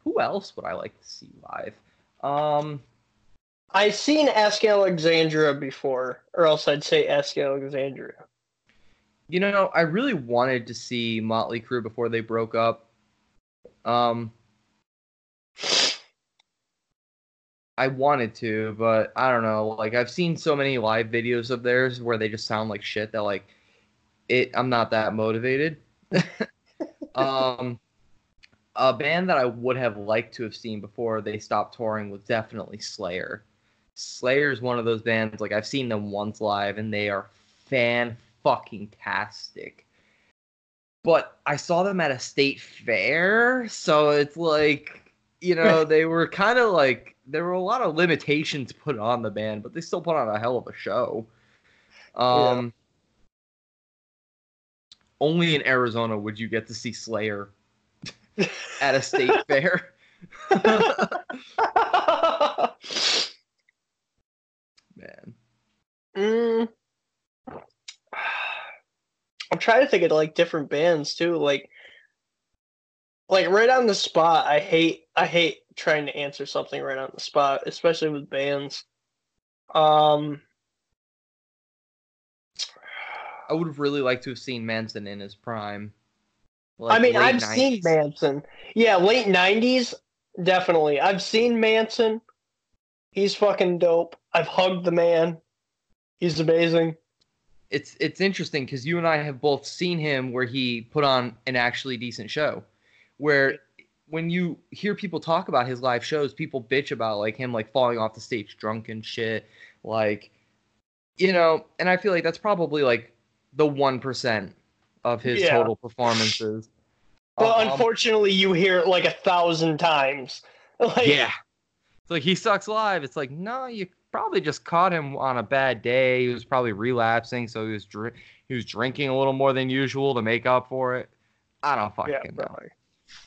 who else would I like to see live? Um, I've seen Asking Alexandria before, or else I'd say Asking Alexandria. you know, I really wanted to see Motley Crue before they broke up. Um, I wanted to, but I don't know. Like I've seen so many live videos of theirs where they just sound like shit that like it. I'm not that motivated. um, a band that I would have liked to have seen before they stopped touring was definitely Slayer. Slayer is one of those bands like I've seen them once live and they are fan fucking tastic. But I saw them at a state fair, so it's like you know they were kind of like there were a lot of limitations put on the band, but they still put on a hell of a show. Um, only in Arizona would you get to see Slayer at a state fair. Man, Mm. I'm trying to think of like different bands too. Like, like right on the spot. I hate I hate trying to answer something right on the spot, especially with bands. Um, I would have really liked to have seen Manson in his prime. I mean, I've seen Manson. Yeah, late '90s, definitely. I've seen Manson. He's fucking dope. I've hugged the man. He's amazing. it's it's interesting because you and I have both seen him where he put on an actually decent show. Where when you hear people talk about his live shows, people bitch about like him like falling off the stage drunk and shit. Like, you know, and I feel like that's probably like the one percent of his Yeah. total performances. But Um, unfortunately, you hear it like a thousand times. Like, yeah, it's like he sucks live. It's like no, you probably just caught him on a bad day. He was probably relapsing, so he was dr- he was drinking a little more than usual to make up for it. I don't fucking Yeah, know.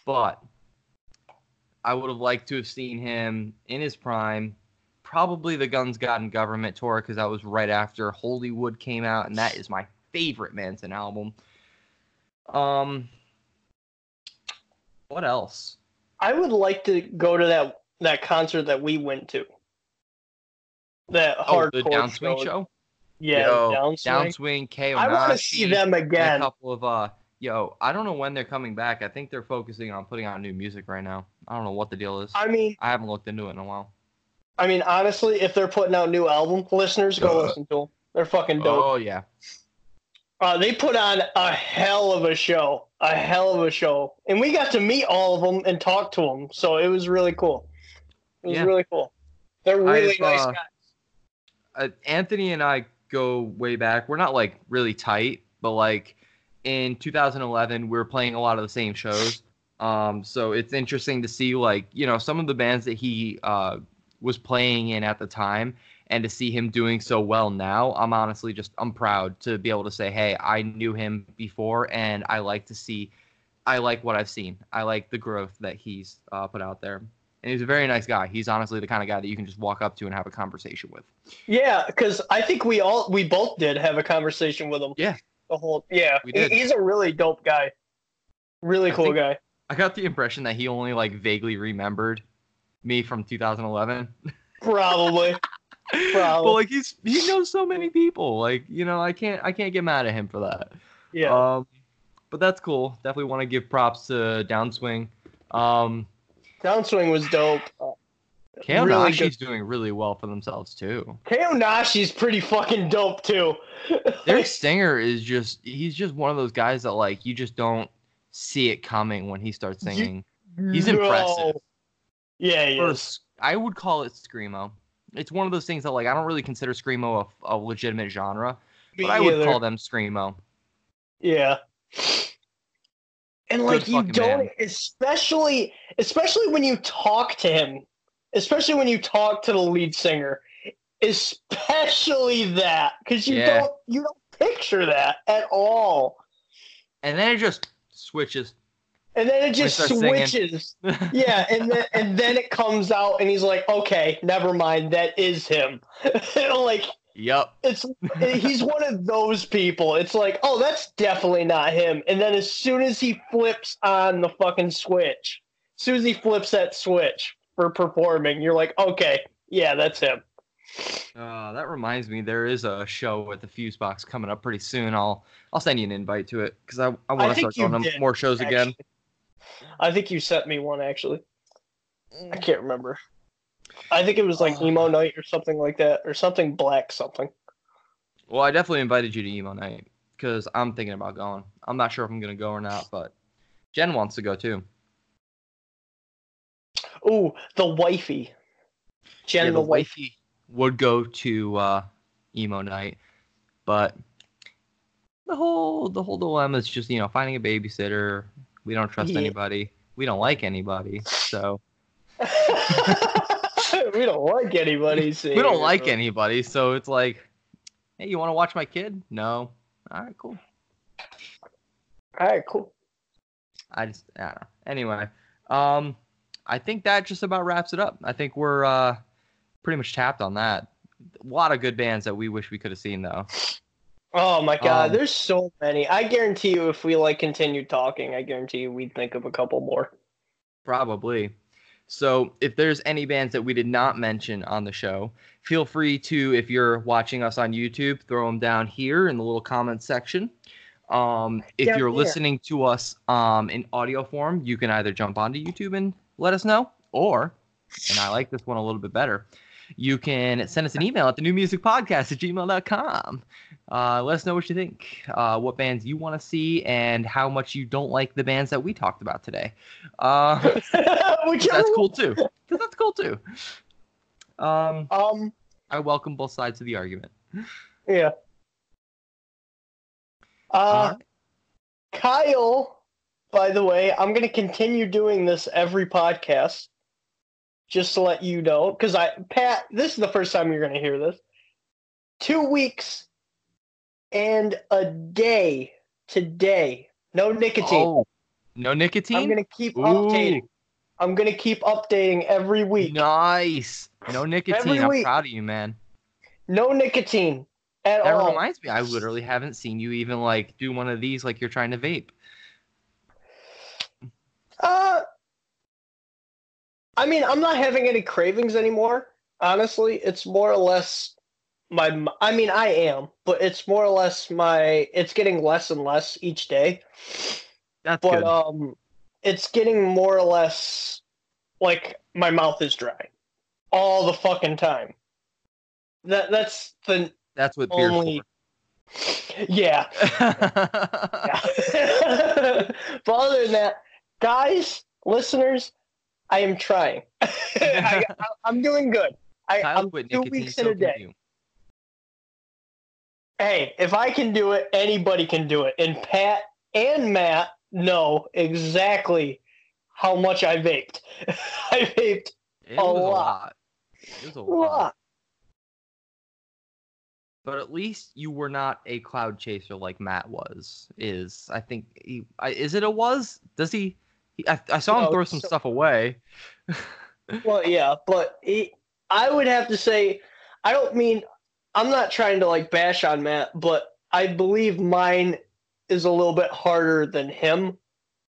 But I would have liked to have seen him in his prime. Probably the Guns God Government tour because that was right after Holy Wood came out, and that is my favorite Manson album. Um, what else? I would like to go to that that concert that we went to. That Oh, hardcore the Downswing show. Yeah, Yo, Downswing. Downswing, K. I want to see them again. A couple of uh, yo, I don't know when they're coming back. I think they're focusing on putting out new music right now. I don't know what the deal is. I mean, I haven't looked into it in a while. I mean, honestly, if they're putting out new album, listeners go Uh. listen to them. They're fucking dope. Oh yeah, Uh, they put on a hell of a show, a hell of a show, and we got to meet all of them and talk to them. So it was really cool. It was Yeah. really cool. They're really I've, nice uh, guys. uh, Anthony and I go way back. We're not like really tight, but like in 2011, we were playing a lot of the same shows. Um, so it's interesting to see like you know some of the bands that he uh, was playing in at the time, and to see him doing so well now. I'm honestly just I'm proud to be able to say, hey, I knew him before, and I like to see. I like what I've seen. I like the growth that he's uh, put out there. And he's a very nice guy. He's honestly the kind of guy that you can just walk up to and have a conversation with. Yeah, because I think we all we both did have a conversation with him. Yeah. The whole yeah, We did. he's a really dope guy. Really cool think- guy. I got the impression that he only like vaguely remembered me from 2011. Probably. But like he's he knows so many people. Like you know, I can't I can't get mad at him for that. Yeah. Um, but that's cool. Definitely want to give props to Downswing. Um, Downswing was dope. Kale really Nashi's good. doing really well for themselves too. Kaonashi's pretty fucking dope too. Their singer is just he's just one of those guys that like you just don't see it coming when he starts You- singing. He's No. impressive. Yeah, he Or is. would call it screamo. It's one of those things that like I don't really consider screamo a, a legitimate genre, Me but I would either. call them screamo. Yeah. And like you don't man. especially especially when you talk to him, especially when you talk to the lead singer, especially that cuz you Yeah. don't you don't picture that at all. And then it just switches. And then it just switches. Yeah, and then and then it comes out and he's like, "Okay, never mind, that is him." like yep. it's he's one of those people. It's like, oh, that's definitely not him. And then as soon as he flips on the fucking switch, as soon as he flips that switch for performing, you're like, okay, yeah, that's him. Uh, that reminds me, there is a show at the Fuse Box coming up pretty soon. I'll I'll send you an invite to it because I, I want to start to did, more shows again. Actually. I think you sent me one actually. I can't remember. I think it was like emo night or something like that, or something black something. Well, I definitely invited you to emo night because I'm thinking about going. I'm not sure if I'm gonna go or not, but Jen wants to go too. Ooh, the wifey. Jen yeah, the, wife. wifey would go to uh, emo night, but the whole the whole dilemma is just you know finding a babysitter. We don't trust Yeah. anybody. We don't like anybody, so we don't like anybody. we don't like anybody. So it's like, hey, you want to watch my kid? No. All right, cool. All right, cool. I just I don't know. Anyway, um, I think that just about wraps it up. I think we're uh pretty much tapped on that. A lot of good bands that we wish we could have seen though. Oh my god, Um, there's so many. I guarantee you, if we like continued talking, I guarantee you we'd think of a couple more. Probably. So if there's any bands that we did not mention on the show, feel free to, if you're watching us on YouTube, throw them down here in the little comment section. Um, if Down you're here. listening to us um, in audio form, you can either jump onto YouTube and let us know, or, and I like this one a little bit better, you can send us an email at the NuMusick podcast at gmail.com. Uh, let us know what you think, uh, what bands you want to see, and how much you don't like the bands that we talked about today. Uh, Whichever that's cool too. 'Cause that's cool too. Um, Um, I welcome both sides of the argument. yeah. Uh, Alright. Kyle, by the way, I'm gonna continue doing this every podcast, just to let you know, because I Pat, this is the first time you're gonna hear this. Two weeks and a day today, no nicotine. Oh, No nicotine. I'm gonna keep Ooh. updating. I'm gonna keep updating every week. Nice. No nicotine. Every I'm week. proud of you, man. No nicotine at That all. That reminds me, I literally haven't seen you even like do one of these like you're trying to vape. Uh, I mean, I'm not having any cravings anymore. Honestly, it's more or less my. I mean, I am, but it's more or less my. It's getting less and less each day. That's But good. um, it's getting more or less like my mouth is dry all the fucking time. That that's the That's what only. Yeah. yeah. but other than that, guys, listeners, I am trying. I, am doing good. I, Kyle I'm two weeks in a day. Hey, if I can do it, anybody can do it. And Pat and Matt know exactly how much I vaped. I vaped A was a lot. lot. It was a a lot. lot. But at least you were not a cloud chaser like Matt was. Is I think he I, is it a was? Does he? he I, I saw him No, throw some so- stuff away. Well, yeah, but he, I would have to say, I don't mean, I'm not trying to like bash on Matt, but I believe mine is a little bit harder than him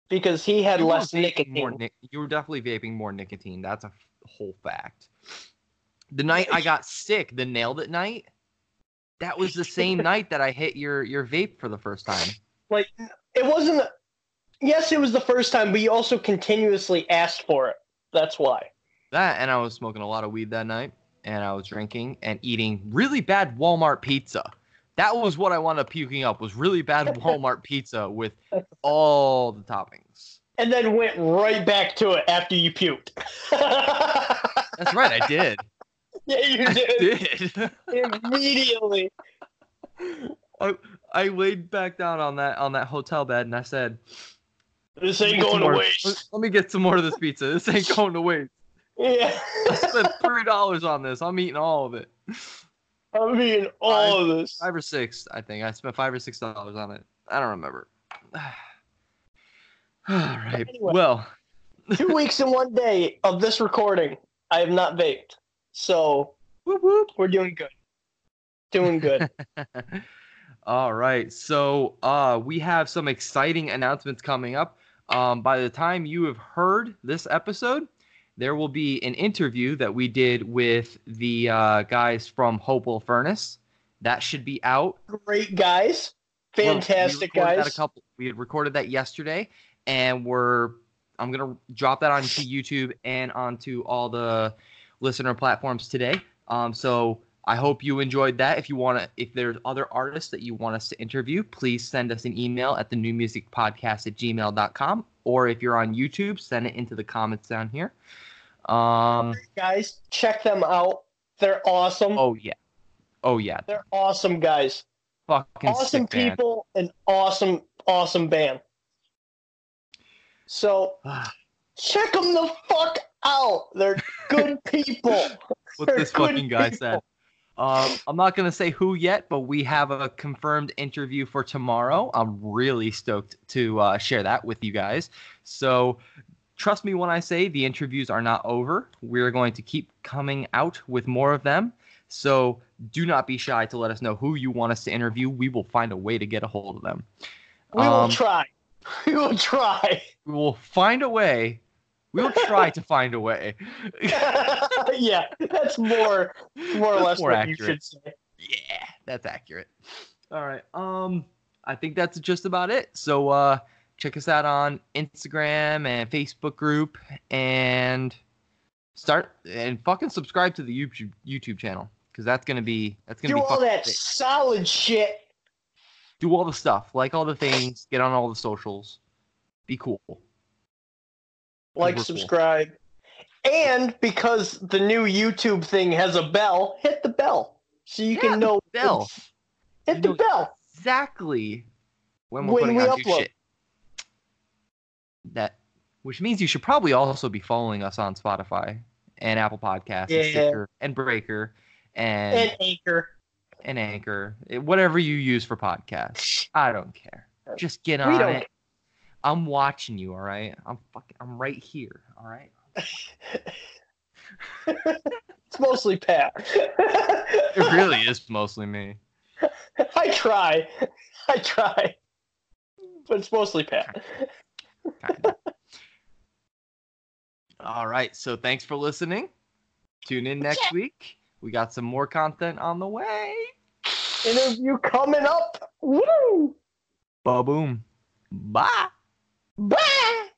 because he had You less nicotine. More nic- you were definitely vaping more nicotine. That's a f- whole fact. The night I got sick, the nailed it night, that was the same night that I hit your your vape for the first time. like, it wasn't, yes, it was the first time, but you also continuously asked for it. That's why. That and I was smoking a lot of weed that night, and I was drinking and eating really bad Walmart pizza. That was what I wound up puking up was really bad Walmart pizza with all the toppings. And then went right back to it after you puked. That's right, I did. yeah, you I did. did. Immediately. I laid back down on that on that hotel bed and I said, This "Let me ain't going to waste. Let, let me get some more of this pizza. This ain't going to waste. Yeah. I spent three dollars on this. I'm eating all of it. I mean, all of this. Five or six, I think. I spent five or six dollars on it. I don't remember. all right. Anyway. Well, Two weeks and one day of this recording, I have not vaped. So whoop whoop. we're doing good. Doing good. All right. So uh we have some exciting announcements coming up. Um by the time you have heard this episode, there will be an interview that we did with the uh, guys from Hopewell Furnace. That should be out. Great guys. Well, we Fantastic recorded that a couple, we had recorded that yesterday, and we're I'm gonna drop that onto YouTube and onto all the listener platforms today. Um, so I hope you enjoyed that. If you want to, if there's other artists that you want us to interview, please send us an email at the NuMusick podcast at gmail.com. Or if you're on YouTube, send it into the comments down here. Um, guys, check them out. They're awesome. oh yeah, oh yeah, They're awesome guys. fucking awesome people and awesome, awesome band. So check them the fuck out. They're good people. what They're this fucking guy people. said. Um, I'm not gonna say who yet, but we have a confirmed interview for tomorrow. I'm really stoked to uh, share that with you guys. So trust me when I say the interviews are not over. We're going to keep coming out with more of them. So do not be shy to let us know who you want us to interview. We will find a way to get a hold of them. We will Um, try. We will try. We will find a way. We will try to find a way. yeah, that's more, more or less more what you should say. Yeah, that's accurate. All right. Um, I think that's just about it. So uh, check us out on Instagram and Facebook group, and start and fucking subscribe to the YouTube YouTube channel because that's gonna be that's gonna Do be all that sick. solid shit. Do all the stuff, like all the things, get on all the socials, be cool. Like, we're cool. subscribe. And because the new YouTube thing has a bell, hit the bell so you Yeah, can know. Bell, Hit You the know- bell. exactly when we're When putting we out upload. shit. That, which means you should probably also be following us on Spotify and Apple Podcasts Yeah. and Stitcher and Breaker and And Anchor. and Anchor, whatever you use for podcasts. I don't care. Just get We on don't it. I'm watching you. All right. I'm fucking. I'm right here. All right. it's mostly Pat. It really is mostly me. I try. I try. But it's mostly Pat. Kinda. All right. So thanks for listening. Tune in next week. We got some more content on the way. Interview coming up. Woo! Ba boom. Bye. Bye.